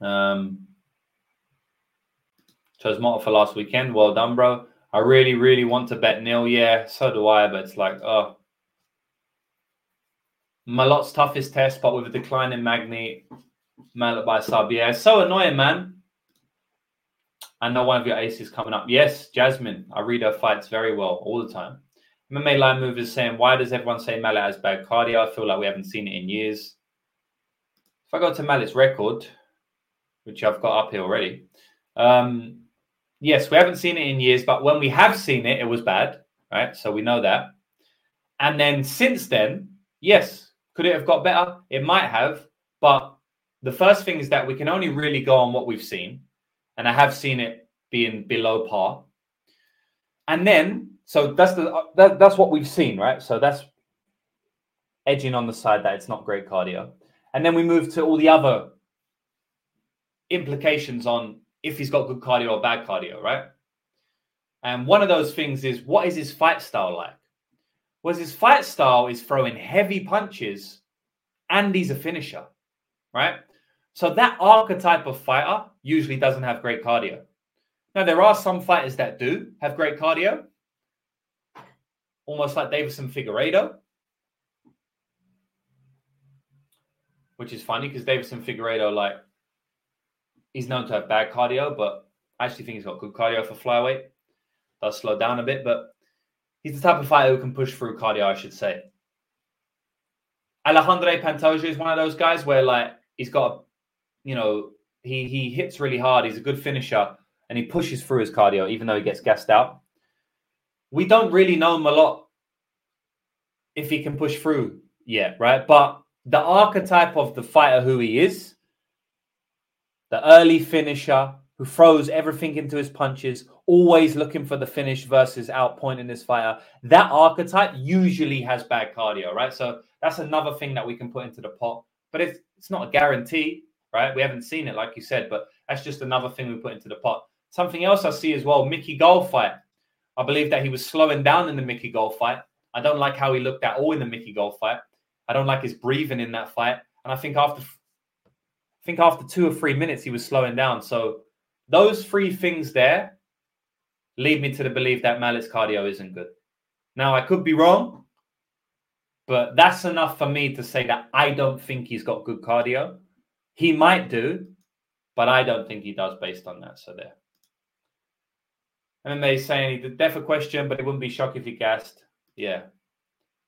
Um, Chose Motta for last weekend. Well done, bro. I really, really want to bet Neil. Yeah, so do I. But it's like, oh, Malott's toughest test, but with a decline in Magny, Malott by sub. Yeah, so annoying, man. I know one of your aces coming up. Yes, Jasmine. I read her fights very well all the time. MMA line move is saying, why does everyone say Malott has bad cardio? I feel like we haven't seen it in years. If I go to Malott's record, which I've got up here already, um, yes, we haven't seen it in years, but when we have seen it, it was bad, right? So we know that. And then since then, yes, could it have got better? It might have, but the first thing is that we can only really go on what we've seen, and I have seen it being below par. And then, so that's the that, that's what we've seen, right? So that's edging on the side that it's not great cardio. And then we move to all the other implications on if he's got good cardio or bad cardio, right? And one of those things is what is his fight style like? Was his fight style is throwing heavy punches and he's a finisher, right? So that archetype of fighter usually doesn't have great cardio. Now, there are some fighters that do have great cardio, almost like Deiveson Figueiredo, which is funny because Deiveson Figueiredo, like, he's known to have bad cardio, but I actually think he's got good cardio for flyweight. Does slow down a bit, but he's the type of fighter who can push through cardio, I should say. Alejandro Pantoja is one of those guys where, like, he's got, you know, he he hits really hard. He's a good finisher, and he pushes through his cardio, even though he gets gassed out. We don't really know him a lot if he can push through yet, right? But the archetype of the fighter who he is, the early finisher who throws everything into his punches, always looking for the finish versus outpointing this fighter, that archetype usually has bad cardio, right? So that's another thing that we can put into the pot. But it's it's not a guarantee, right? We haven't seen it, like you said, but that's just another thing we put into the pot. Something else I see as well, Mickey Gall fight. I believe that he was slowing down in the Mickey Gall fight. I don't like how he looked at all in the Mickey Gall fight. I don't like his breathing in that fight. And I think after I think after two or three minutes he was slowing down. So those three things there lead me to the belief that Malott's cardio isn't good. Now I could be wrong, but that's enough for me to say that I don't think he's got good cardio. He might do, but I don't think he does based on that. So there. MMA saying he did def a question, but it wouldn't be shocked if he gassed. Yeah.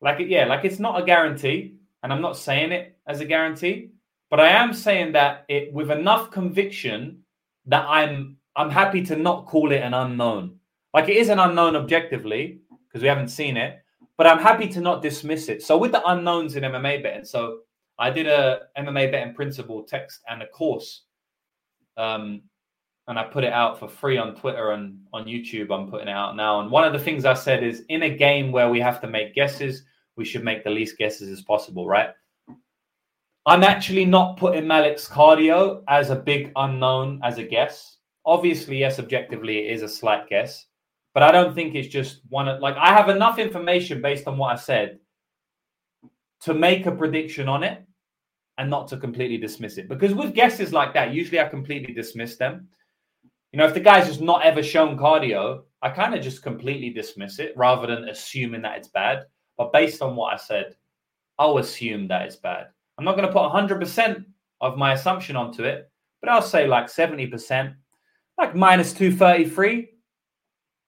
Like yeah, like it's not a guarantee, and I'm not saying it as a guarantee, but I am saying that it with enough conviction that I'm I'm happy to not call it an unknown. Like it is an unknown objectively because we haven't seen it, but I'm happy to not dismiss it. So with the unknowns in MMA betting, so I did a MMA betting principle text and a course um, and I put it out for free on Twitter and on YouTube. I'm putting it out now. And one of the things I said is in a game where we have to make guesses, we should make the least guesses as possible, right? I'm actually not putting Malik's cardio as a big unknown as a guess. Obviously, yes, objectively, it is a slight guess, but I don't think it's just one like I have enough information based on what I said to make a prediction on it and not to completely dismiss it. Because with guesses like that, usually I completely dismiss them. You know, if the guy's just not ever shown cardio, I kind of just completely dismiss it rather than assuming that it's bad. But based on what I said, I'll assume that it's bad. I'm not going to put 100% of my assumption onto it, but I'll say like 70%, like minus 233.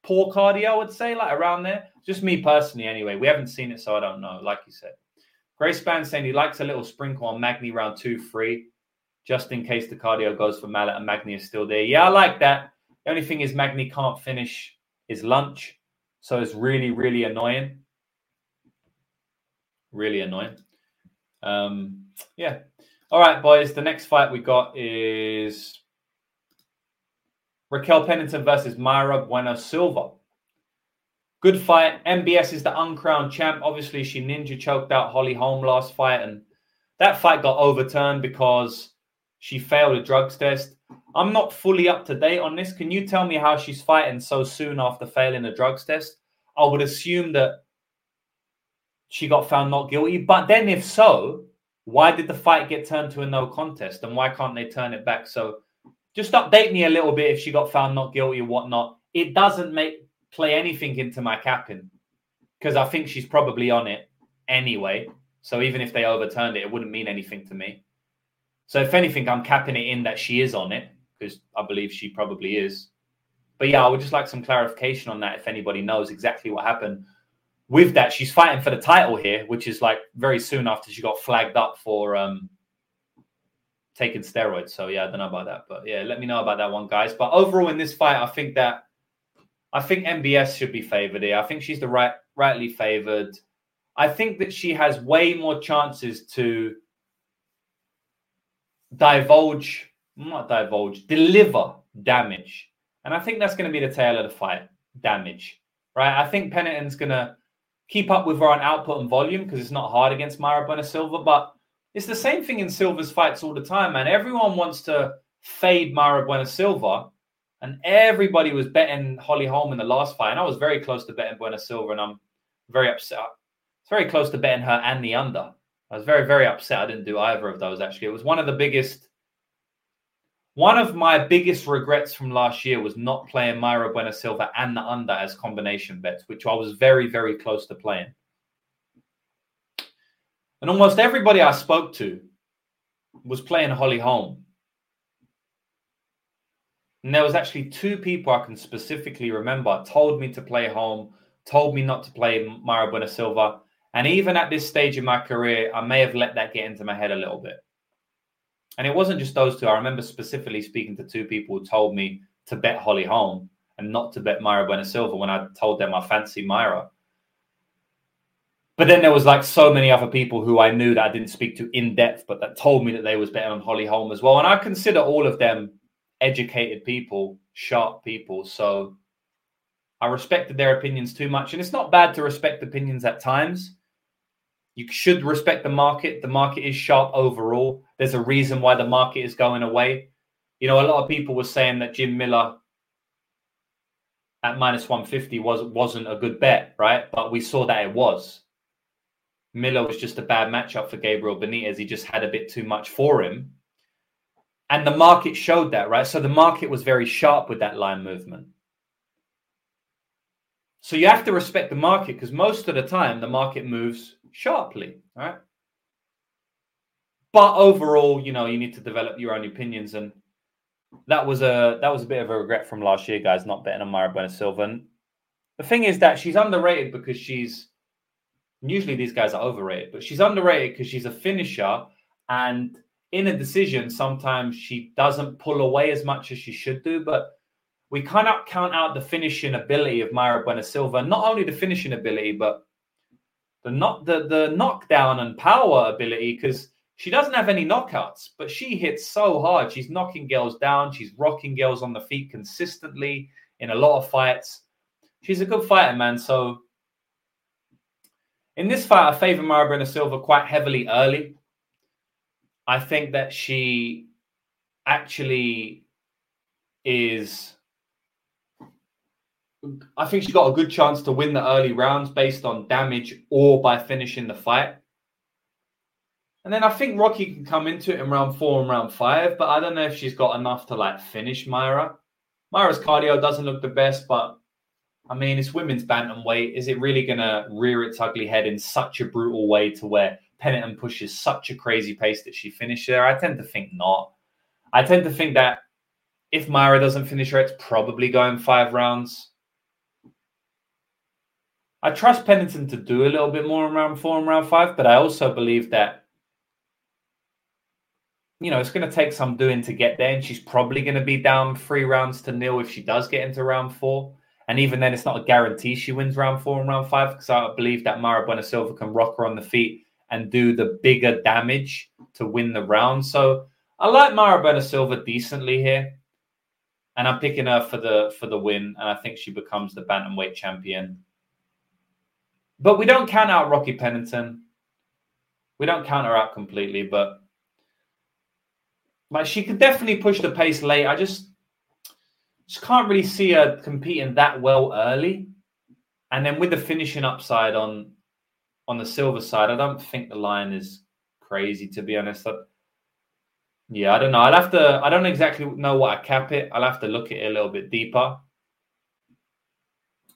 Poor cardio, I would say, like around there. Just me personally, anyway. We haven't seen it, so I don't know, like you said. Grace Band saying he likes a little sprinkle on Magny round two, three just in case the cardio goes for Malott and Magny is still there. Yeah, I like that. The only thing is Magny can't finish his lunch. So it's really, really annoying. Really annoying. Um, yeah. All right, boys. The next fight we got is Raquel Pennington versus Mayra Bueno Silva. Good fight. MBS is the uncrowned champ. Obviously, she ninja choked out Holly Holm last fight, and that fight got overturned because she failed a drugs test. I'm not fully up to date on this. Can you tell me how she's fighting so soon after failing a drugs test? I would assume that she got found not guilty. But then, if so, why did the fight get turned to a no contest? And why can't they turn it back? So just update me a little bit if she got found not guilty or whatnot. It doesn't make play anything into my capping because I think she's probably on it anyway. So even if they overturned it, it wouldn't mean anything to me. So if anything, I'm capping it in that she is on it because I believe she probably is. But yeah, I would just like some clarification on that if anybody knows exactly what happened with that. She's fighting for the title here, which is like very soon after she got flagged up for um taking steroids. So yeah, I don't know about that, but yeah, let me know about that one, guys. But overall, in this fight, I think that I think MBS should be favored here. I think she's the right rightly favored. I think that she has way more chances to divulge, not divulge, deliver damage. And I think that's going to be the tale of the fight damage, right? I think Pennington's going to keep up with her on output and volume because it's not hard against Bueno Silva, but it's the same thing in Silva's fights all the time, man. Everyone wants to fade Mayra Bueno Silva, and everybody was betting Holly Holm in the last fight. And I was very close to betting Bueno Silva, and I'm very upset. It's very close to betting her and the under. I was very, very upset. I didn't do either of those actually. It was one of the biggest, one of my biggest regrets from last year was not playing Mayra Bueno Silva and the under as combination bets, which I was very, very close to playing. And almost everybody I spoke to was playing Holly Holm. And there was actually two people I can specifically remember told me to play Holm, told me not to play Mayra Bueno Silva. And even at this stage in my career, I may have let that get into my head a little bit. And it wasn't just those two. I remember specifically speaking to two people who told me to bet Holly Holm and not to bet Mayra Bueno Silva when I told them I fancy Mayra. But then there was like so many other people who I knew that I didn't speak to in depth, but that told me that they was betting on Holly Holm as well. And I consider all of them educated people, sharp people. So I respected their opinions too much. And it's not bad to respect opinions at times. You should respect the market. The market is sharp overall. There's a reason why the market is going away. You know, a lot of people were saying that Jim Miller at minus 150 was wasn't a good bet, right? But we saw that it was. Miller was just a bad matchup for Gabriel Benitez. He just had a bit too much for him. And the market showed that, right? So the market was very sharp with that line movement. So you have to respect the market because most of the time the market moves sharply, right? But overall, you know, you need to develop your own opinions, and that was a that was a bit of a regret from last year, guys, not betting on Mayra Bueno Silva. And the thing is that she's underrated because she's usually these guys are overrated, but she's underrated because she's a finisher. And in a decision, sometimes she doesn't pull away as much as she should do. But we cannot count out the finishing ability of Mayra Bueno Silva. Not only the finishing ability, but the not the the knockdown and power ability because she doesn't have any knockouts, but she hits so hard. She's knocking girls down. She's rocking girls on the feet consistently in a lot of fights. She's a good fighter, man. So in this fight, I favor Mayra Bueno Silva quite heavily early. I think that she actually is. I think she's got a good chance to win the early rounds based on damage or by finishing the fight. And then I think Rocky can come into it in round four and round five, but I don't know if she's got enough to like finish Mayra. Mayra's cardio doesn't look the best, but I mean, it's women's bantamweight. Is it really going to rear its ugly head in such a brutal way to where Pennington pushes such a crazy pace that she finishes there? I tend to think not. I tend to think that if Mayra doesn't finish her, it's probably going five rounds. I trust Pennington to do a little bit more in round four and round five, but I also believe that, you know, it's going to take some doing to get there, and she's probably going to be down three rounds to nil if she does get into round four. And even then, it's not a guarantee she wins round four and round five because I believe that Mayra Bueno Silva can rock her on the feet and do the bigger damage to win the round. So I like Mayra Bueno Silva decently here, and I'm picking her for the for the win. And I think she becomes the bantamweight champion. But we don't count out Rocky Pennington. We don't count her out completely, but like she could definitely push the pace late. I just just can't really see her competing that well early. And then with the finishing upside on on the Silva side, I don't think the line is crazy to be honest. Yeah, I don't know. I'll have to. I don't exactly know what I cap it. I'll have to look at it a little bit deeper.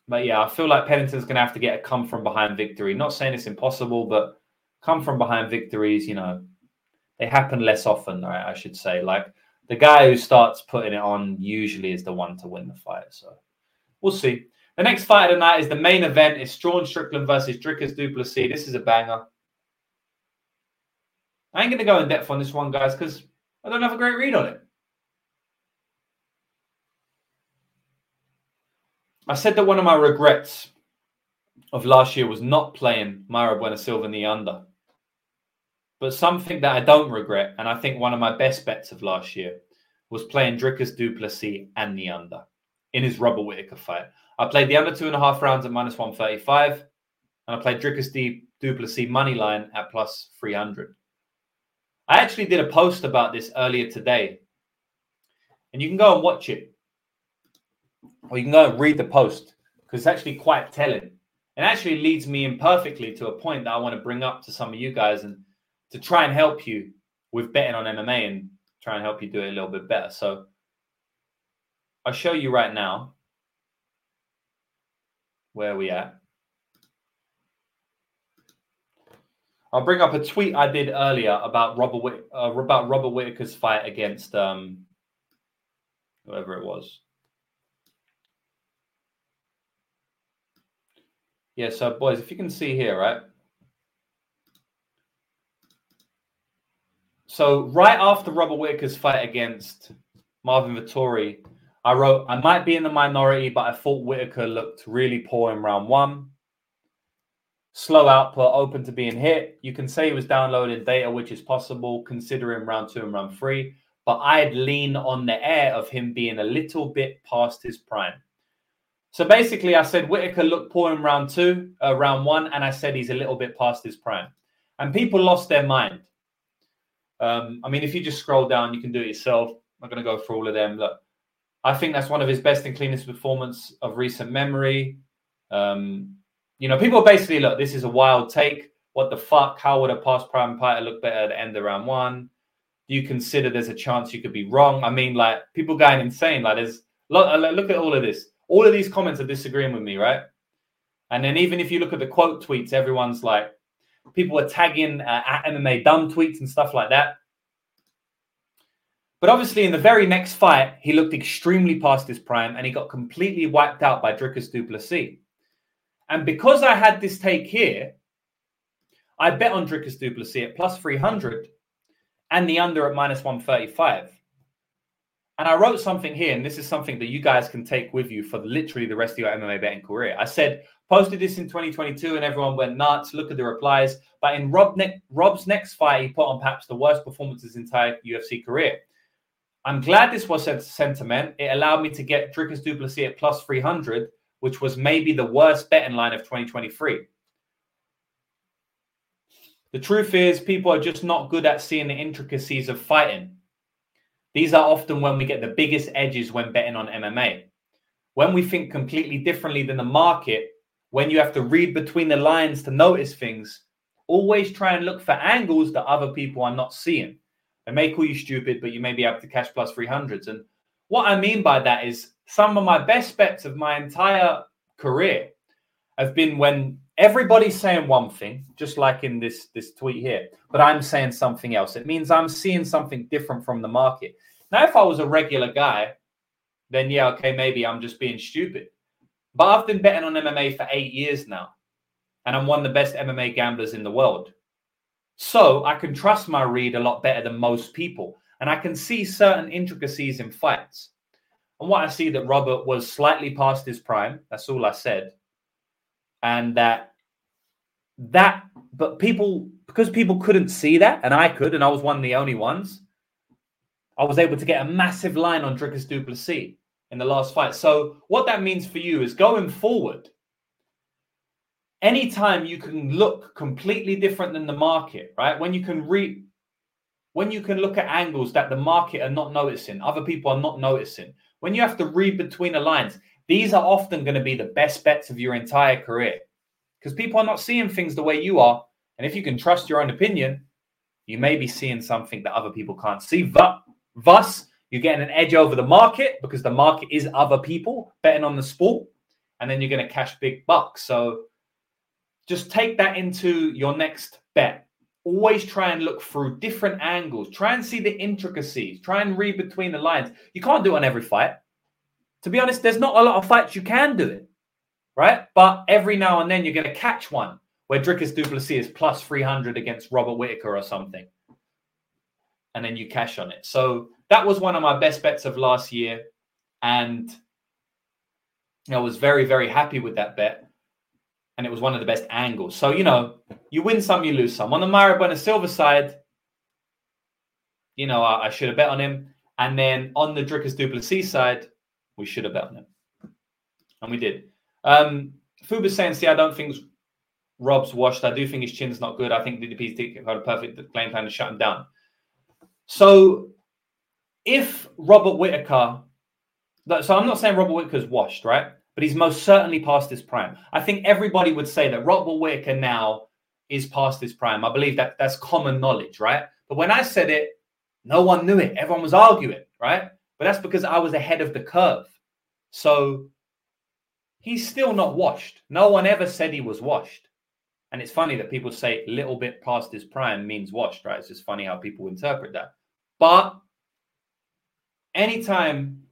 But yeah, I feel like Pennington's going to have to get a come from behind victory. Not saying it's impossible, but come from behind victories, you know, they happen less often, right? I should say. Like the guy who starts putting it on usually is the one to win the fight. So we'll see. The next fight of the night is the main event. It's Sean Strickland versus Dricus Du Plessis. This is a banger. I ain't going to go in depth on this one, guys, because I don't have a great read on it. I said that one of my regrets of last year was not playing Mayra Bueno Silva in the under. But something that I don't regret, and I think one of my best bets of last year, was playing Dricus Du Plessis and the under in his Robert Whitaker fight. I played the under two and a half rounds at minus 135, and I played Dricus Du Plessis money line at plus 300. I actually did a post about this earlier today, and you can go and watch it or you can go and read the post because it's actually quite telling. It actually leads me in perfectly to a point that I want to bring up to some of you guys and to try and help you with betting on MMA and try and help you do it a little bit better. So I'll show you right now where we at. I'll bring up a tweet I did earlier about Robert uh, about Robert Whitaker's fight against um, whoever it was. Yeah, so boys, if you can see here, right? So right after Robert Whitaker's fight against Marvin Vettori, I wrote, I might be in the minority, but I thought Whitaker looked really poor in round one. Slow output, open to being hit. You can say he was downloading data, which is possible considering round two and round three, but I'd lean on the air of him being a little bit past his prime. So basically, I said Whitaker looked poor in round two, uh, round one, and I said he's a little bit past his prime. And people lost their mind. Um, I mean, if you just scroll down, you can do it yourself. I'm not going to go through all of them. Look, I think that's one of his best and cleanest performance of recent memory. Um, you know, people basically look, this is a wild take. What the fuck? How would a past prime fighter look better at the end of round one? Do you consider there's a chance you could be wrong? I mean, like people going insane. Like there's look, look at all of this all of these comments are disagreeing with me, right? And then even if you look at the quote tweets, everyone's like, people were tagging uh, at MMA dumb tweets and stuff like that. But obviously, in the very next fight, he looked extremely past his prime and he got completely wiped out by Dricus Du Plessis. And because I had this take here, I bet on Dricus Du Plessis at plus 300 and the under at minus 135. And I wrote something here, and this is something that you guys can take with you for literally the rest of your MMA betting career. I said, posted this in 2022, and everyone went nuts. Look at the replies. But in Rob ne- Rob's next fight, he put on perhaps the worst performance of his entire UFC career. I'm glad this was a sentiment. It allowed me to get Dricus Du Plessis at plus 300, which was maybe the worst betting line of 2023. The truth is, people are just not good at seeing the intricacies of fighting. These are often when we get the biggest edges when betting on MMA. When we think completely differently than the market, when you have to read between the lines to notice things, always try and look for angles that other people are not seeing. They may call you stupid, but you may be able to cash plus 300s. And what I mean by that is some of my best bets of my entire career have been when everybody's saying one thing, just like in this, this tweet here, but I'm saying something else. It means I'm seeing something different from the market. Now, if I was a regular guy, then yeah, okay, maybe I'm just being stupid. But I've been betting on MMA for eight years now, and I'm one of the best MMA gamblers in the world. So I can trust my read a lot better than most people, and I can see certain intricacies in fights. And what I see that Robert was slightly past his prime. That's all I said, and that that but people because people couldn't see that, and I could, and I was one of the only ones. I was able to get a massive line on Dricus Du Plessis in the last fight. So what that means for you is going forward, anytime you can look completely different than the market, right? When you can read, when you can look at angles that the market are not noticing, other people are not noticing, when you have to read between the lines, these are often going to be the best bets of your entire career because people are not seeing things the way you are. And if you can trust your own opinion, you may be seeing something that other people can't see. But thus, you're getting an edge over the market because the market is other people betting on the sport, and then you're going to cash big bucks. So just take that into your next bet. Always try and look through different angles. Try and see the intricacies. Try and read between the lines. You can't do it on every fight. To be honest, there's not a lot of fights you can do it, right? But every now and then you're going to catch one where Dricus du Plessis is plus 300 against Robert Whitaker or something. And then you cash on it. So that was one of my best bets of last year. And I was very, very happy with that bet. And it was one of the best angles. So, you know, you win some, you lose some. On the Mayra Bueno Silva side, you know, I, I, should have bet on him. And then on the Dricus Du Plessis side, we should have bet on him. And we did. Um, Fuba's saying, see, I don't think Rob's washed. I do think his chin's not good. I think DDP's got a perfect game plan to shut him down. So if Robert Whitaker, so I'm not saying Robert Whitaker's washed, right? But he's most certainly past his prime. I think everybody would say that Robert Whitaker now is past his prime. I believe that that's common knowledge, right? But when I said it, no one knew it. Everyone was arguing, right? But that's because I was ahead of the curve. So he's still not washed. No one ever said he was washed. And it's funny that people say a little bit past his prime means washed, right? It's just funny how people interpret that. But anytime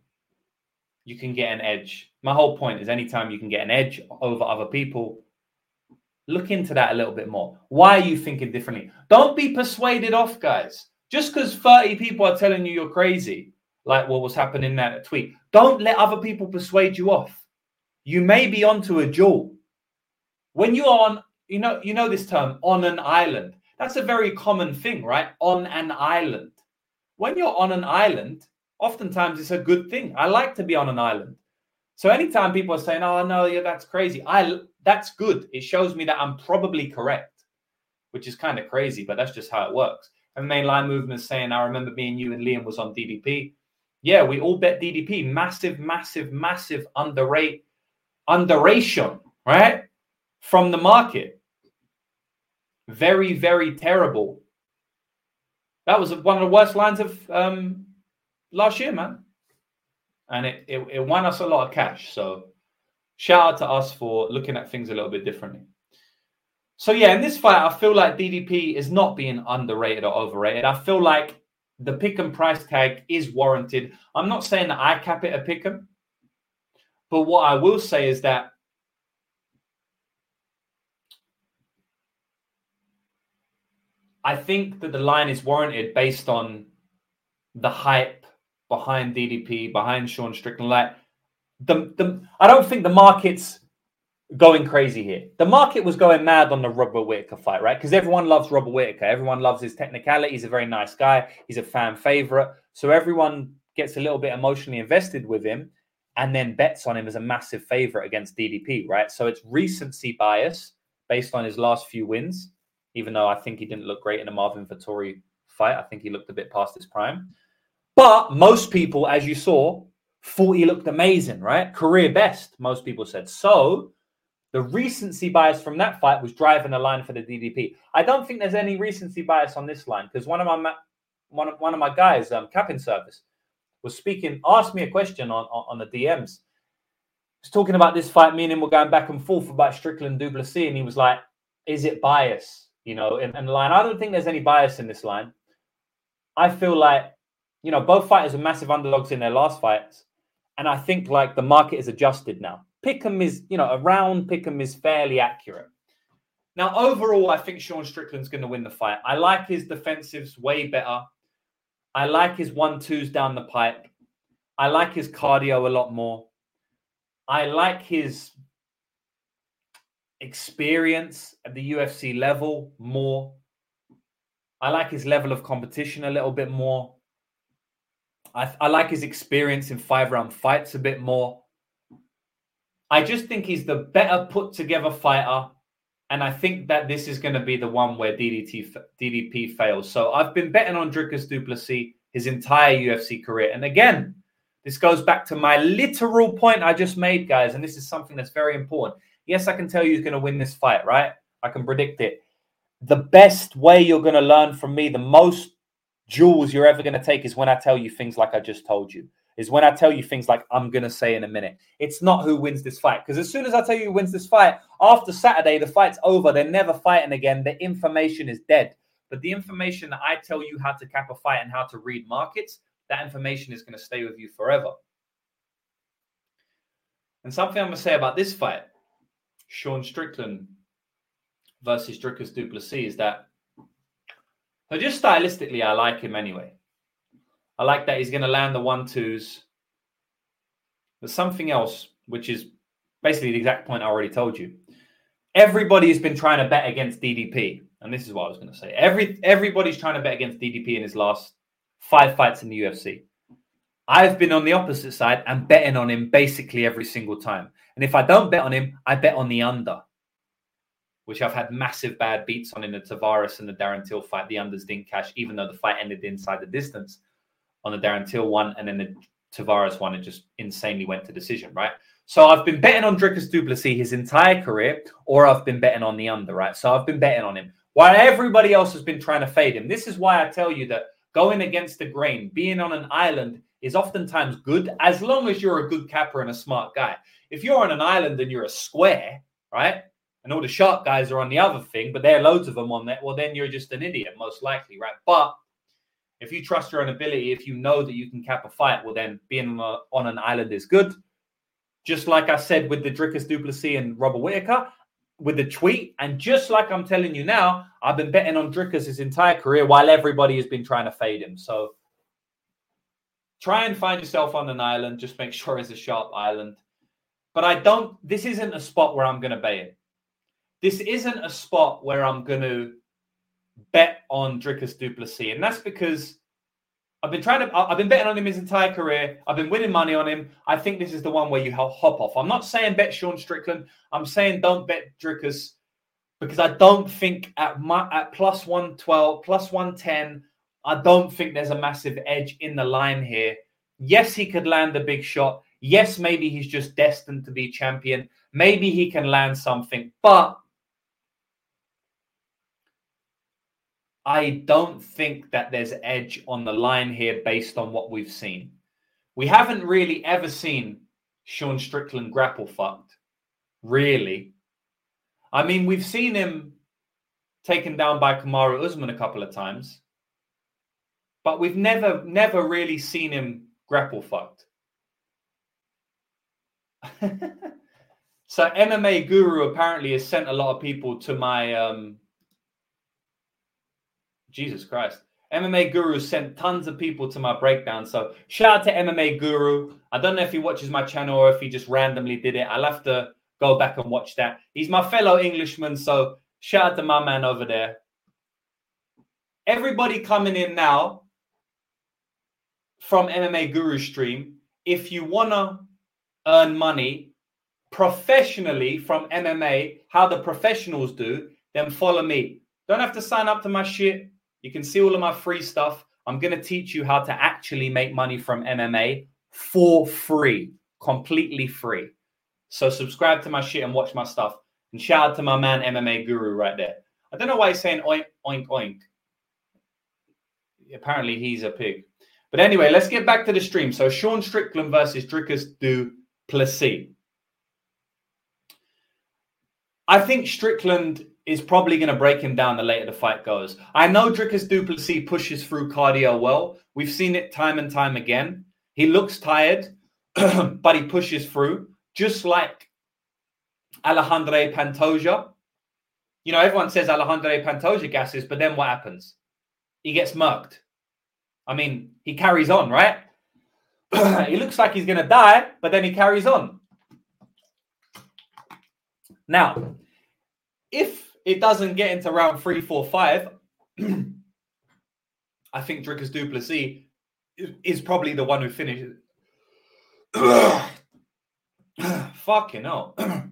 you can get an edge, my whole point is anytime you can get an edge over other people, look into that a little bit more. Why are you thinking differently? Don't be persuaded off, guys. Just because 30 people are telling you you're crazy, like what was happening in that tweet, don't let other people persuade you off. You may be onto a jewel. When you're on you know, you know this term on an island. That's a very common thing, right? On an island. When you're on an island, oftentimes it's a good thing. I like to be on an island. So anytime people are saying, "Oh no, yeah, that's crazy," I that's good. It shows me that I'm probably correct, which is kind of crazy, but that's just how it works. And mainline movement is saying, "I remember being you and Liam was on DDP." Yeah, we all bet DDP. Massive, massive, massive underrate, underration, right? from the market. Very, very terrible. That was one of the worst lines of um, last year, man. And it, it, it won us a lot of cash. So shout out to us for looking at things a little bit differently. So yeah, in this fight, I feel like DDP is not being underrated or overrated. I feel like the pick and price tag is warranted. I'm not saying that I cap it a pick 'em, but what I will say is that I think that the line is warranted based on the hype behind DDP, behind Sean Strickland. Like the, the I don't think the market's going crazy here. The market was going mad on the Robert Whitaker fight, right? Because everyone loves Robert Whitaker. Everyone loves his technicality. He's a very nice guy. He's a fan favorite. So everyone gets a little bit emotionally invested with him and then bets on him as a massive favorite against DDP, right? So it's recency bias based on his last few wins even though I think he didn't look great in a Marvin Vettori fight. I think he looked a bit past his prime. But most people, as you saw, thought he looked amazing, right? Career best, most people said. So the recency bias from that fight was driving the line for the DDP. I don't think there's any recency bias on this line because one of my one of, one of my guys, um, capping service, was speaking, asked me a question on, on, on the DMs. He's talking about this fight, me and him were going back and forth about Strickland du Plessis, and he was like, Is it bias? you know, in, in the line. I don't think there's any bias in this line. I feel like, you know, both fighters are massive underdogs in their last fights. And I think like the market is adjusted now. Pick'em is, you know, around Pick'em is fairly accurate. Now, overall, I think Sean Strickland's going to win the fight. I like his defensives way better. I like his one twos down the pipe. I like his cardio a lot more. I like his experience at the UFC level more. I like his level of competition a little bit more. I, I like his experience in five round fights a bit more. I just think he's the better put together fighter. And I think that this is going to be the one where DDT, DDP fails. So I've been betting on Dricus Du Plessis his entire UFC career. And again, this goes back to my literal point I just made, guys. And this is something that's very important. Yes, I can tell you he's going to win this fight, right? I can predict it. the best way you're going to learn from me, the most jewels you're ever going to take is when I tell you things like I just told you. Is when I tell you things like I'm going to say in a minute. It's not who wins this fight. Because as soon as I tell you who wins this fight, after Saturday, the fight's over. They're never fighting again. The information is dead. But the information that I tell you how to cap a fight and how to read markets, that information is going to stay with you forever. And something I'm going to say about this fight, Sean Strickland versus Dricus Du Plessis, is that so just stylistically, I like him anyway. I like that he's going to land the one twos. There's something else, which is basically the exact point I already told you. Everybody has been trying to bet against DDP, and this is what I was going to say. Every everybody's trying to bet against DDP in his last five fights in the UFC. I've been on the opposite side and betting on him basically every single time. And if I don't bet on him, I bet on the under which I've had massive bad beats on in the Tavares and the Darren Till fight. The unders didn't cash, even though the fight ended inside the distance on the Darren Till one, and then the Tavares one, it just insanely went to decision, right? So I've been betting on Dricus Du Plessis his entire career, or I've been betting on the under, right? So I've been betting on him while everybody else has been trying to fade him. This is why I tell you that going against the grain, being on an island is oftentimes good as long as you're a good capper and a smart guy. If you're on an island and you're a square, right? And all the sharp guys are on the other thing, but there are loads of them on that, well, then you're just an idiot, most likely, right? But if you trust your own ability, if you know that you can cap a fight, well, then being on an island is good. Just like I said with the Dricus Du Plessis and Robert Whitaker, with the tweet, and just like I'm telling you now, I've been betting on Dricus his entire career while everybody has been trying to fade him. So try and find yourself on an island. Just make sure it's a sharp island. But I don't, this isn't a spot where I'm going to bet it this isn't a spot where I'm going to bet on Dricus Du Plessis. And that's because I've been trying to, I've been betting on him his entire career. I've been winning money on him. I think this is the one where you hop off. I'm not saying bet Sean Strickland. I'm saying don't bet Dricus because I don't think at my, at plus 112, plus 110, I don't think there's a massive edge in the line here. Yes, he could land a big shot. Yes, maybe he's just destined to be champion. Maybe he can land something, but I don't think that there's edge on the line here based on what we've seen. We haven't really ever seen Sean Strickland grapple fucked. Really. I mean, we've seen him taken down by Kamaru Usman a couple of times, but we've never, never really seen him grapple fucked. so MMA Guru apparently has sent a lot of people to my um, Jesus Christ. MMA Guru sent tons of people to my breakdown. So shout out to MMA Guru. I don't know if he watches my channel or if he just randomly did it. I'll have to go back and watch that. He's my fellow Englishman. So shout out to my man over there. Everybody coming in now from MMA Guru stream, if you want to earn money professionally from MMA, how the professionals do, then follow me. Don't have to sign up to my shit. You can see all of my free stuff. I'm going to teach you how to actually make money from MMA for free, completely free. So subscribe to my shit and watch my stuff. And shout out to my man MMA Guru right there. I don't know why he's saying oink oink oink. Apparently he's a pig. But anyway, let's get back to the stream. So Sean Strickland versus Dricus Du Plessis. I think Strickland is probably going to break him down the later the fight goes. I know Dricus Du Plessis pushes through cardio well. We've seen it time and time again. He looks tired, but he pushes through, just like Alejandro Pantoja. You know, everyone says Alejandro Pantoja gasses, but then what happens? He gets murked. I mean, he carries on, right? he looks like he's going to die, but then he carries on. Now, if it doesn't get into round three, four, five, I think Dricus Du Plessis is probably the one who finishes. Fucking hell.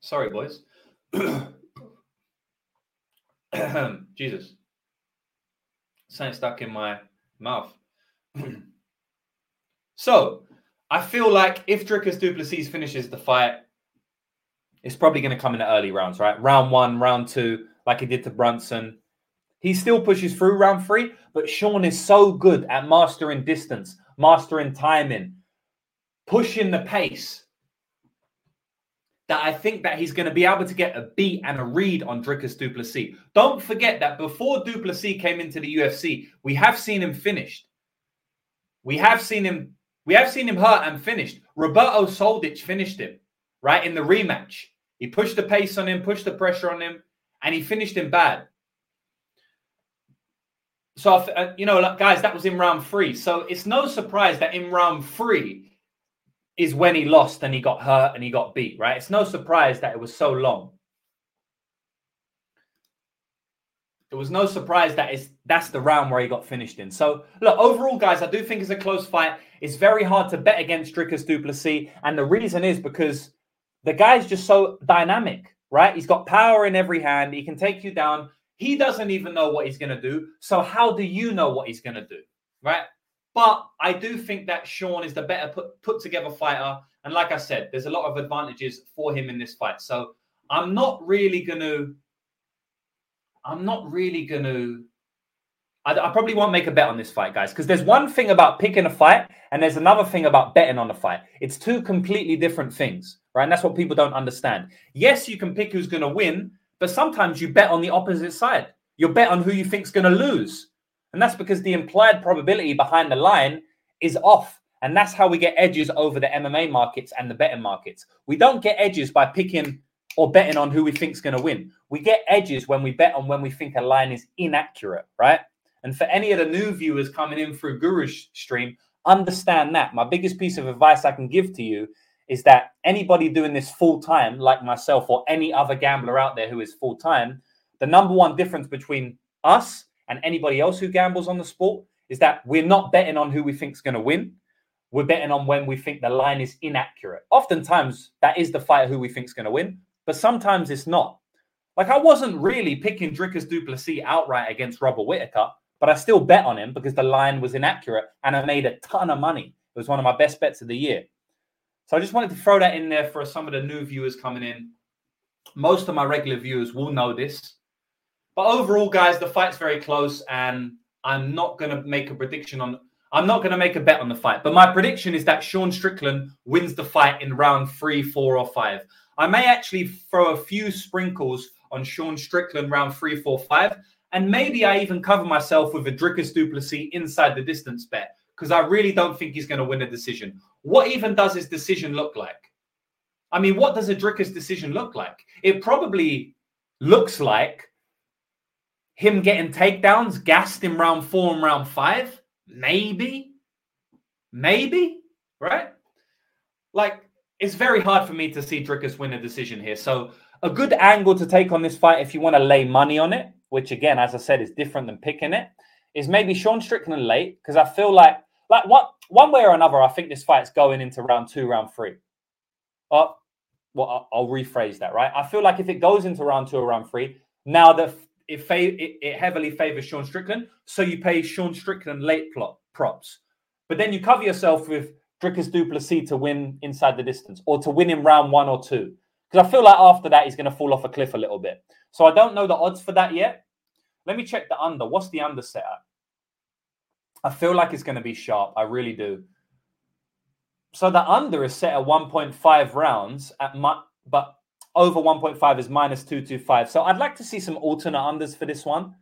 Sorry, boys. Jesus. Something stuck in my mouth. so, I feel like if Dricus Du Plessis finishes the fight, it's probably going to come in the early rounds, right? Round one, round two, like he did to Brunson. He still pushes through round three, but Sean is so good at mastering distance, mastering timing, pushing the pace that I think that he's going to be able to get a beat and a read on Dricus Du Plessis. Don't forget that before Du Plessis came into the UFC, we have seen him finished. We have seen him. We have seen him hurt and finished. Roberto Soldic finished him right in the rematch. He pushed the pace on him, pushed the pressure on him, and he finished him bad. So, uh, you know, guys, that was in round three. So it's no surprise that in round three is when he lost and he got hurt and he got beat, right? It's no surprise that it was so long. It was no surprise that it's that's the round where he got finished in. So look, overall, guys, I do think it's a close fight. It's very hard to bet against Dricus Du Plessis, and the reason is because the guy's just so dynamic, right? He's got power in every hand. He can take you down. He doesn't even know what he's going to do. So how do you know what he's going to do, right? But I do think that Sean is the better put, put together fighter. And like I said, there's a lot of advantages for him in this fight. So I'm not really going to I'm not really going to. I, I, probably won't make a bet on this fight, guys, because there's one thing about picking a fight and there's another thing about betting on a fight. It's two completely different things, right? And that's what people don't understand. Yes, you can pick who's going to win, but sometimes you bet on the opposite side. You bet on who you think's going to lose. And that's because the implied probability behind the line is off. And that's how we get edges over the MMA markets and the betting markets. We don't get edges by picking or betting on who we think's going to win. We get edges when we bet on when we think a line is inaccurate, right? And for any of the new viewers coming in through Guru's stream, understand that. My biggest piece of advice I can give to you is that anybody doing this full time, like myself or any other gambler out there who is full time, the number one difference between us and anybody else who gambles on the sport is that we're not betting on who we think is going to win. We're betting on when we think the line is inaccurate. Oftentimes, that is the fighter who we think is going to win but sometimes it's not. Like I wasn't really picking Dricus Du Plessis outright against Robert Whitaker, but I still bet on him because the line was inaccurate and I made a ton of money. It was one of my best bets of the year. So I just wanted to throw that in there for some of the new viewers coming in. Most of my regular viewers will know this. But overall, guys, the fight's very close, and I'm not going to make a prediction on. I'm not going to make a bet on the fight, but my prediction is that Sean Strickland wins the fight in round three, four, or five. I may actually throw a few sprinkles on Sean Strickland round three, four, five, and maybe I even cover myself with a Dricus Du Plessis inside the distance bet because I really don't think he's going to win a decision. What even does his decision look like? I mean, what does a Dricus decision look like? It probably looks like him getting takedowns, gassed in round four and round five. Maybe, maybe, right? Like it's very hard for me to see Dricus win a decision here. So a good angle to take on this fight, if you want to lay money on it, which again, as I said, is different than picking it, is maybe Sean Strickland late because I feel like like what one way or another, I think this fight's going into round two, round three. Uh, well, I'll rephrase that, right? I feel like if it goes into round two or round three, now the it, it, it heavily favors Sean Strickland, so you pay Sean Strickland late plot props, but then you cover yourself with Dricus Du Plessis to win inside the distance or to win in round one or two. Because I feel like after that, he's going to fall off a cliff a little bit. So I don't know the odds for that yet. Let me check the under. What's the under set at? I feel like it's going to be sharp. I really do. So the under is set at 1.5 rounds at my, but over 1.5 is minus 225. So I'd like to see some alternate unders for this one.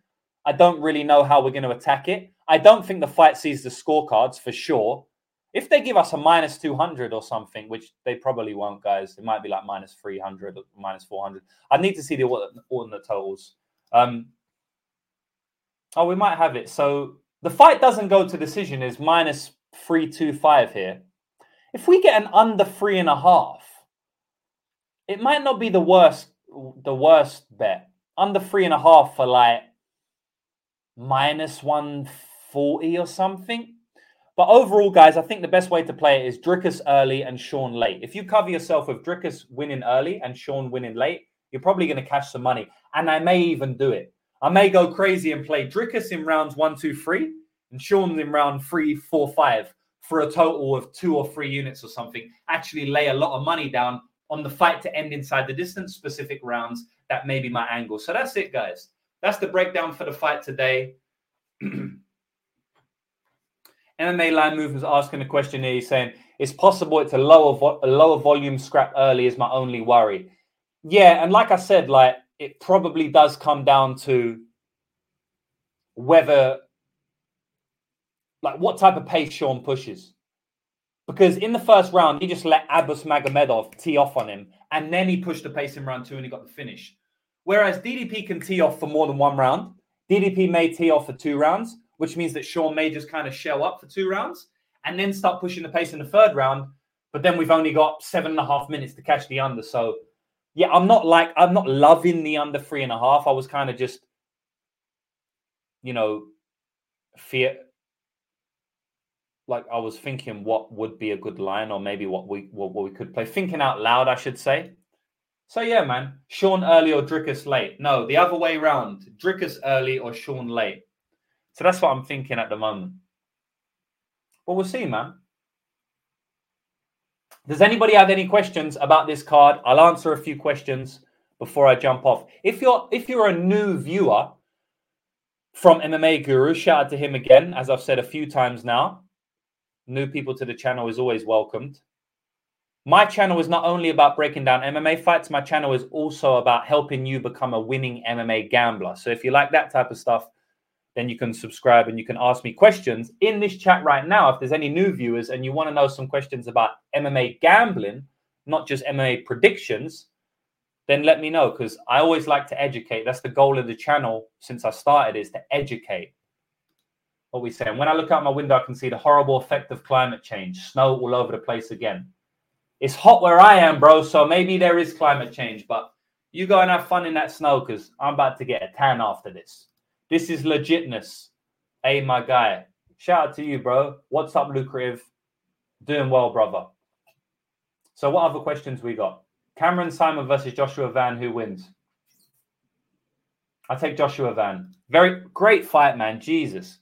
I don't really know how we're going to attack it. I don't think the fight sees the scorecards for sure. If they give us a minus 200 or something, which they probably won't, guys, it might be like minus 300 or minus 400. I need to see the alternate totals. Um, oh, we might have it. So the fight doesn't go to decision, is minus 325 here. If we get an under three and a half, it might not be the worst the worst bet. Under three and a half for like minus 140 or something. But overall, guys, I think the best way to play it is Dricus early and Sean late. If you cover yourself with Dricus winning early and Sean winning late, you're probably going to cash some money. And I may even do it. I may go crazy and play Dricus in rounds one, two, three, and Sean in round three, four, five for a total of two or three units or something. Actually, lay a lot of money down on the fight to end inside the distance, specific rounds. That may be my angle. So that's it, guys. That's the breakdown for the fight today. MMA line movers asking a question here. He's saying, "It's possible it's a lower vo- a lower volume scrap early is my only worry." Yeah, and like I said, like it probably does come down to whether, like, what type of pace Sean pushes. Because in the first round, he just let Abus Magomedov tee off on him, and then he pushed the pace in round two and he got the finish. Whereas DDP can tee off for more than one round. DDP may tee off for two rounds, which means that Sean may just kind of shell up for two rounds and then start pushing the pace in the third round. But then we've only got seven and a half minutes to catch the under. So, yeah, I'm not like, I'm not loving the under three and a half. I was kind of just, you know, fear. Like I was thinking what would be a good line or maybe what we what, what we could play. Thinking out loud, I should say. So yeah, man. Sean early or Dricus late? No, the other way around. Dricus early or Sean late. So that's what I'm thinking at the moment. But we'll see, man. Does anybody have any questions about this card? I'll answer a few questions before I jump off. If you're if you're a new viewer from MMA Guru, shout out to him again, as I've said a few times now. New people to the channel is always welcomed. My channel is not only about breaking down MMA fights, my channel is also about helping you become a winning MMA gambler. So if you like that type of stuff, then you can subscribe and you can ask me questions in this chat right now. If there's any new viewers and you want to know some questions about MMA gambling, not just MMA predictions, then let me know because I always like to educate. That's the goal of the channel since I started is to educate. What we say. And when I look out my window, I can see the horrible effect of climate change, snow all over the place again. It's hot where I am, bro. So maybe there is climate change, but you go and have fun in that snow because I'm about to get a tan after this. This is legitness. Hey, my guy. Shout out to you, bro. What's up, lucrative? Doing well, brother. So, what other questions we got? Cameron Simon versus Joshua Van. Who wins? I take Joshua Van. Very great fight, man. Jesus.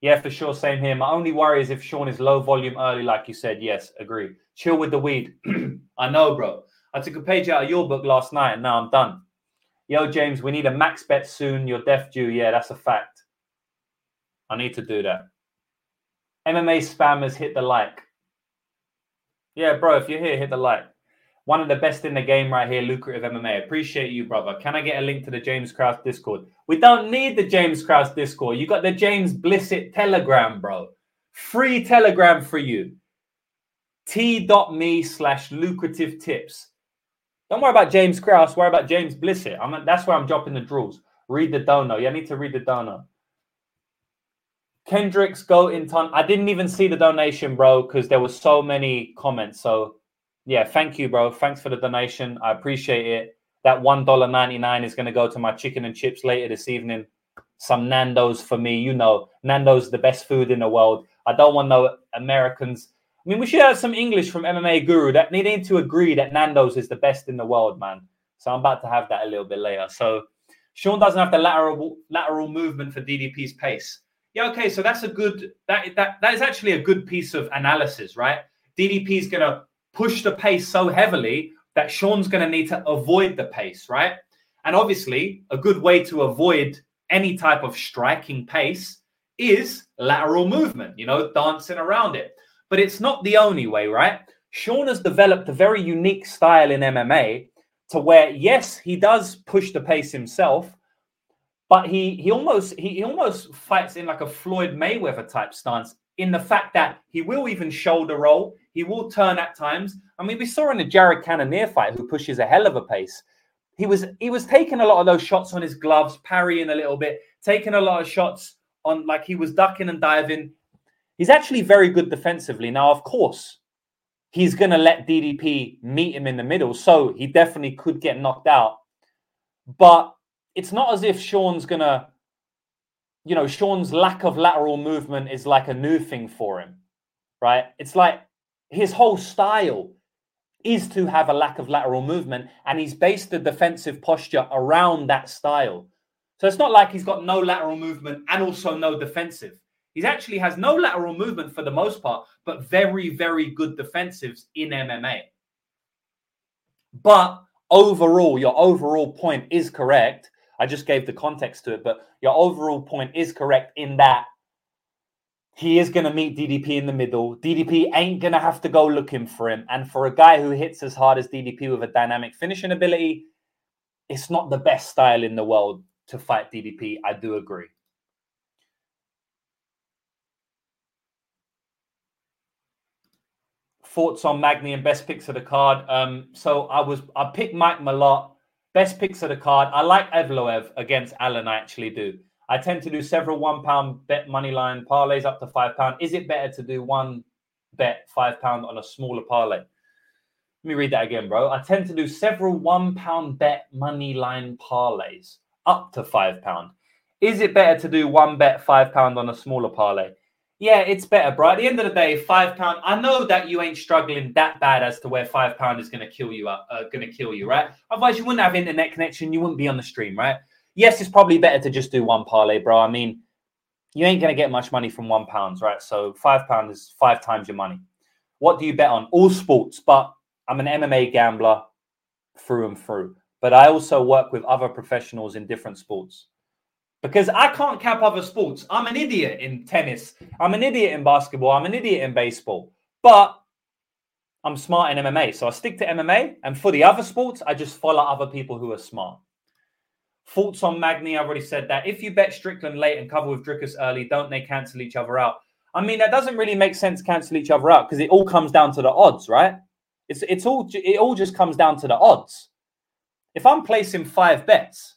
Yeah, for sure. Same here. My only worry is if Sean is low volume early, like you said. Yes, agree. Chill with the weed. I know, bro. I took a page out of your book last night and now I'm done. Yo, James, we need a max bet soon. You're deaf due. Yeah, that's a fact. I need to do that. MMA spammers hit the like. Yeah, bro, if you're here, hit the like. One of the best in the game right here, lucrative MMA. Appreciate you, brother. Can I get a link to the James Krause Discord? We don't need the James Krause Discord. You got the James Blissett Telegram, bro. Free Telegram for you. T.me slash lucrative tips. Don't worry about James Krause. Worry about James Blissett. I'm, that's where I'm dropping the draws. Read the dono. Yeah, I need to read the dono. Kendricks go in ton. I didn't even see the donation, bro, because there were so many comments. So, yeah, thank you, bro. Thanks for the donation. I appreciate it. That one dollar ninety nine is going to go to my chicken and chips later this evening. Some Nando's for me. You know, Nando's the best food in the world. I don't want no Americans I mean, we should have some English from MMA Guru that needing to agree that Nando's is the best in the world, man. So I'm about to have that a little bit later. So Sean doesn't have the lateral lateral movement for DDP's pace. Yeah, okay, so that's a good that that that is actually a good piece of analysis, right? DDP is gonna push the pace so heavily that Sean's gonna need to avoid the pace, right? And obviously, a good way to avoid any type of striking pace is lateral movement, you know, dancing around it. But it's not the only way, right? Sean has developed a very unique style in MMA to where, yes, he does push the pace himself, but he he almost he, he almost fights in like a Floyd Mayweather type stance in the fact that he will even shoulder roll, he will turn at times. I mean, we saw in the Jared Cannonier fight who pushes a hell of a pace. He was he was taking a lot of those shots on his gloves, parrying a little bit, taking a lot of shots on like he was ducking and diving. He's actually very good defensively. Now, of course, he's going to let DDP meet him in the middle. So he definitely could get knocked out. But it's not as if Sean's going to, you know, Sean's lack of lateral movement is like a new thing for him, right? It's like his whole style is to have a lack of lateral movement. And he's based the defensive posture around that style. So it's not like he's got no lateral movement and also no defensive. He actually has no lateral movement for the most part, but very, very good defensives in MMA. But overall, your overall point is correct. I just gave the context to it, but your overall point is correct in that he is going to meet DDP in the middle. DDP ain't going to have to go looking for him. And for a guy who hits as hard as DDP with a dynamic finishing ability, it's not the best style in the world to fight DDP. I do agree. Thoughts on Magny and best picks of the card. Um, so I was I picked Mike Malott. Best picks of the card. I like Evloev against Allen. I actually do. I tend to do several one pound bet money line parlays up to five pound. Is it better to do one bet five pound on a smaller parlay? Let me read that again, bro. I tend to do several one pound bet money line parlays up to five pound. Is it better to do one bet five pound on a smaller parlay? Yeah, it's better, bro. At the end of the day, five pound. I know that you ain't struggling that bad as to where five pound is to kill you. Uh, going to kill you, right? Otherwise, you wouldn't have internet connection. You wouldn't be on the stream, right? yes, it's probably better to just do one parlay, bro. I mean, you ain't gonna get much money from one pounds, right? So five pound is five times your money. What do you bet on? All sports, but I'm an MMA gambler through and through. But I also work with other professionals in different sports. Because I can't cap other sports. I'm an idiot in tennis. I'm an idiot in basketball. I'm an idiot in baseball. But I'm smart in MMA. So I stick to MMA. And for the other sports, I just follow other people who are smart. Thoughts on Magny? I've already said that. If you bet Strickland late and cover with Dricus early, don't they cancel each other out? I mean, that doesn't really make sense. Cancel each other out because it all comes down to the odds, right? It's it's all it all just comes down to the odds. If I'm placing five bets,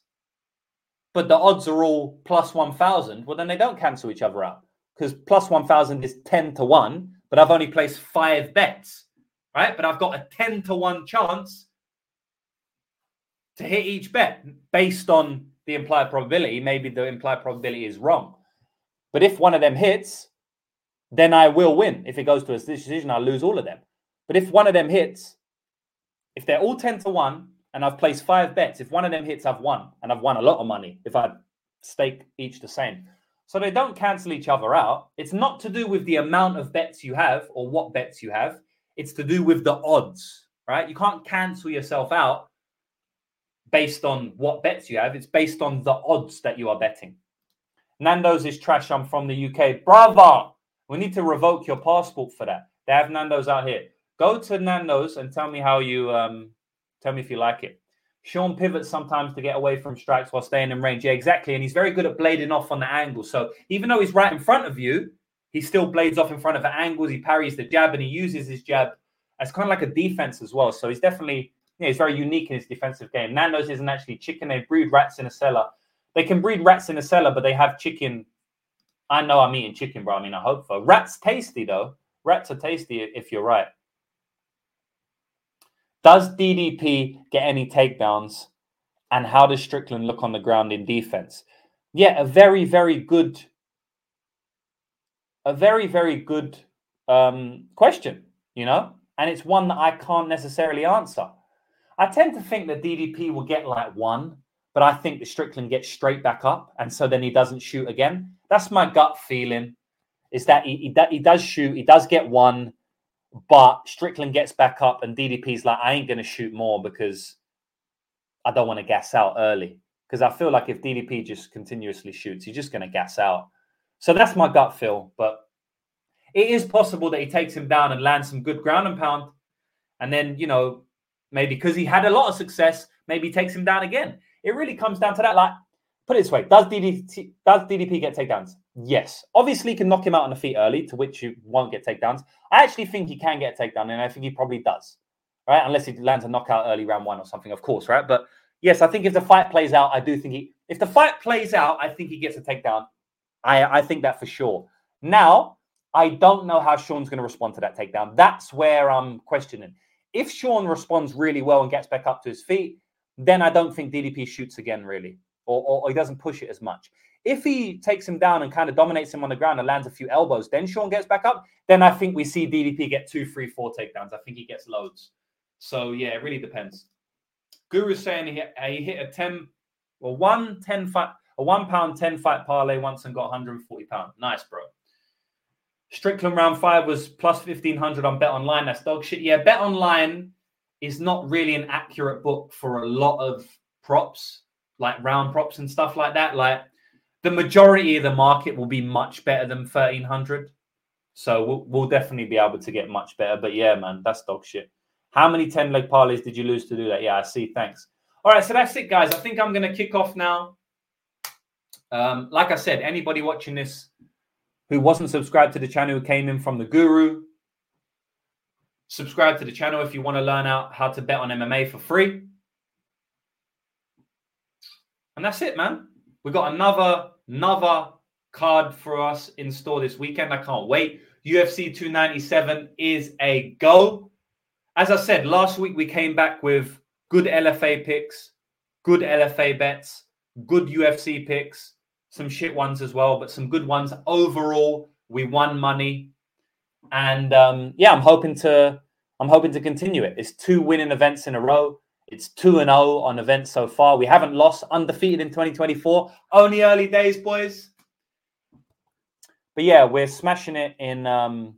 but the odds are all plus one thousand, well then they don't cancel each other out because plus one thousand is ten to one, but I've only placed five bets, right? But I've got a ten to one chance to hit each bet based on the implied probability. Maybe the implied probability is wrong. But if one of them hits, then I will win. If it goes to a decision, I'll lose all of them. But if one of them hits, if they're all 10 to 1 and I've placed five bets, if one of them hits, I've won. And I've won a lot of money if I stake each the same. So they don't cancel each other out. It's not to do with the amount of bets you have or what bets you have. It's to do with the odds, right? You can't cancel yourself out based on what bets you have. It's based on the odds that you are betting. Nando's is trash. I'm from the UK. Bravo. We need to revoke your passport for that. They have Nando's out here. Go to Nando's and tell me how you um tell me if you like it. Sean pivots sometimes to get away from strikes while staying in range. Yeah, exactly. And he's very good at blading off on the angle. So even though he's right in front of you, he still blades off in front of the angles. He parries the jab and he uses his jab as kind of like a defense as well. So he's definitely yeah, he's very unique in his defensive game. Nando's isn't actually chicken. They breed rats in a cellar. They can breed rats in a cellar, but they have chicken. I know I'm eating chicken, bro. I mean, I hope so. Rats tasty though. Rats are tasty if you're right. Does DDP get any takedowns? And how does Strickland look on the ground in defense? Yeah, a very, very good, a very, very good um, question, you know? And it's one that I can't necessarily answer. I tend to think that DDP will get like one, but I think that Strickland gets straight back up, and so then he doesn't shoot again. That's my gut feeling. Is that he, he, he does shoot, he does get one, but Strickland gets back up, and DDP's like, I ain't going to shoot more because I don't want to gas out early. Because I feel like if DDP just continuously shoots, he's just going to gas out. So that's my gut feel. But it is possible that he takes him down and lands some good ground and pound. And then, you know, Maybe because he had a lot of success, maybe takes him down again. It really comes down to that. Like, put it this way: Does DDP does DDP get takedowns? Yes. Obviously, he can knock him out on the feet early, to which you won't get takedowns. I actually think he can get a takedown, and I think he probably does. Right, unless he lands a knockout early round one or something, of course, right? But yes, I think if the fight plays out, I do think he. If the fight plays out, I think he gets a takedown. I I think that for sure. Now, I don't know how Sean's going to respond to that takedown. That's where I'm questioning. If Sean responds really well and gets back up to his feet, then I don't think DDP shoots again, really, or, or, or, he doesn't push it as much. If he takes him down and kind of dominates him on the ground and lands a few elbows, then Sean gets back up, then I think we see DDP get two, three, four takedowns. I think he gets loads. So, yeah, it really depends. Guru's saying he hit, uh, he hit a 10, well, one 10 fight, a one pound 10 fight parlay once and got 140 pounds. Nice, bro. Strickland round five was plus 1500 on Bet Online. That's dog shit. Yeah, Bet Online is not really an accurate book for a lot of props, like round props and stuff like that. Like the majority of the market will be much better than 1300. So we'll, we'll definitely be able to get much better. But yeah, man, that's dog shit. How many 10 leg parlays did you lose to do that? Yeah, I see. Thanks. All right, so that's it, guys. I think I'm going to kick off now. Um, like I said, anybody watching this who wasn't subscribed to the channel, who came in from the guru, subscribe to the channel if you want to learn out how to bet on MMA for free. And that's it, man. We've got another another card for us in store this weekend. I can't wait. UFC 297 is a go. As I said, last week we came back with good LFA picks, good LFA bets, good UFC picks, some shit ones as well, but some good ones. Overall, we won money. And um, yeah, I'm hoping to I'm hoping to continue it. It's two winning events in a row. It's 2 and 0 on events so far. We haven't lost undefeated in 2024. Only early days, boys. But yeah, we're smashing it in um,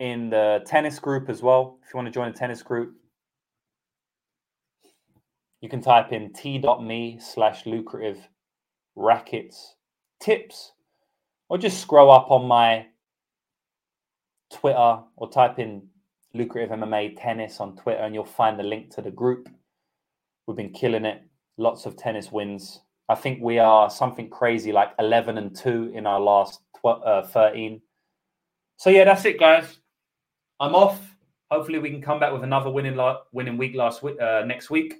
in the tennis group as well. If you want to join a tennis group, you can type in t.me slash lucrative rackets tips or just scroll up on my Twitter or type in lucrative MMA tennis on Twitter, and you'll find the link to the group. We've been killing it. Lots of tennis wins. I think we are something crazy like 11 and 2 in our last 12, uh, 13. So, yeah, that's it, guys. I'm off. Hopefully, we can come back with another winning, la- winning week last week, uh, next week.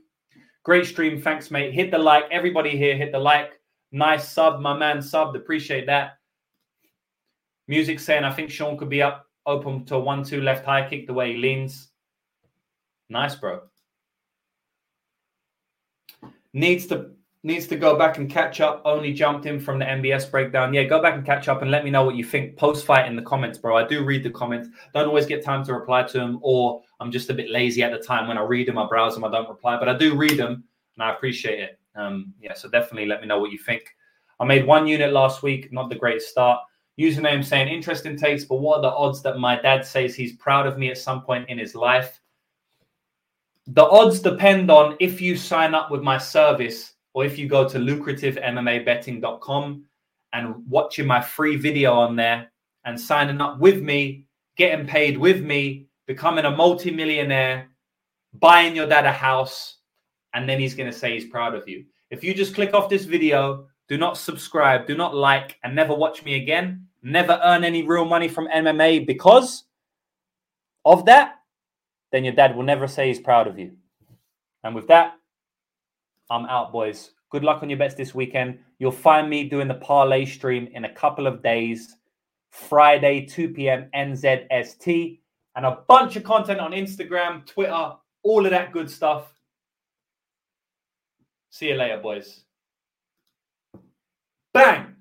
Great stream. Thanks, mate. Hit the like. Everybody here, hit the like. Nice sub, my man subbed. Appreciate that. Music saying I think Sean could be up open to a one-two left high kick the way he leans. Nice, bro. Needs to needs to go back and catch up. Only jumped in from the MBS breakdown. Yeah, go back and catch up and let me know what you think post fight in the comments, bro. I do read the comments. Don't always get time to reply to them, or I'm just a bit lazy at the time when I read them. I browse them. I don't reply, but I do read them and I appreciate it. Um, yeah, so definitely let me know what you think. I made one unit last week, not the greatest start username saying interesting takes, but what are the odds that my dad says he's proud of me at some point in his life? The odds depend on if you sign up with my service or if you go to lucrativemmabetting.com and watching my free video on there and signing up with me, getting paid with me, becoming a multimillionaire, buying your dad a house, and then he's going to say he's proud of you. If you just click off this video, do not subscribe, do not like, and never watch me again. Never earn any real money from MMA because of that, then your dad will never say he's proud of you. And with that, I'm out, boys. Good luck on your bets this weekend. You'll find me doing the parlay stream in a couple of days, Friday, 2 p.m. NZST, and a bunch of content on Instagram, Twitter, all of that good stuff. See you later, boys. Bang!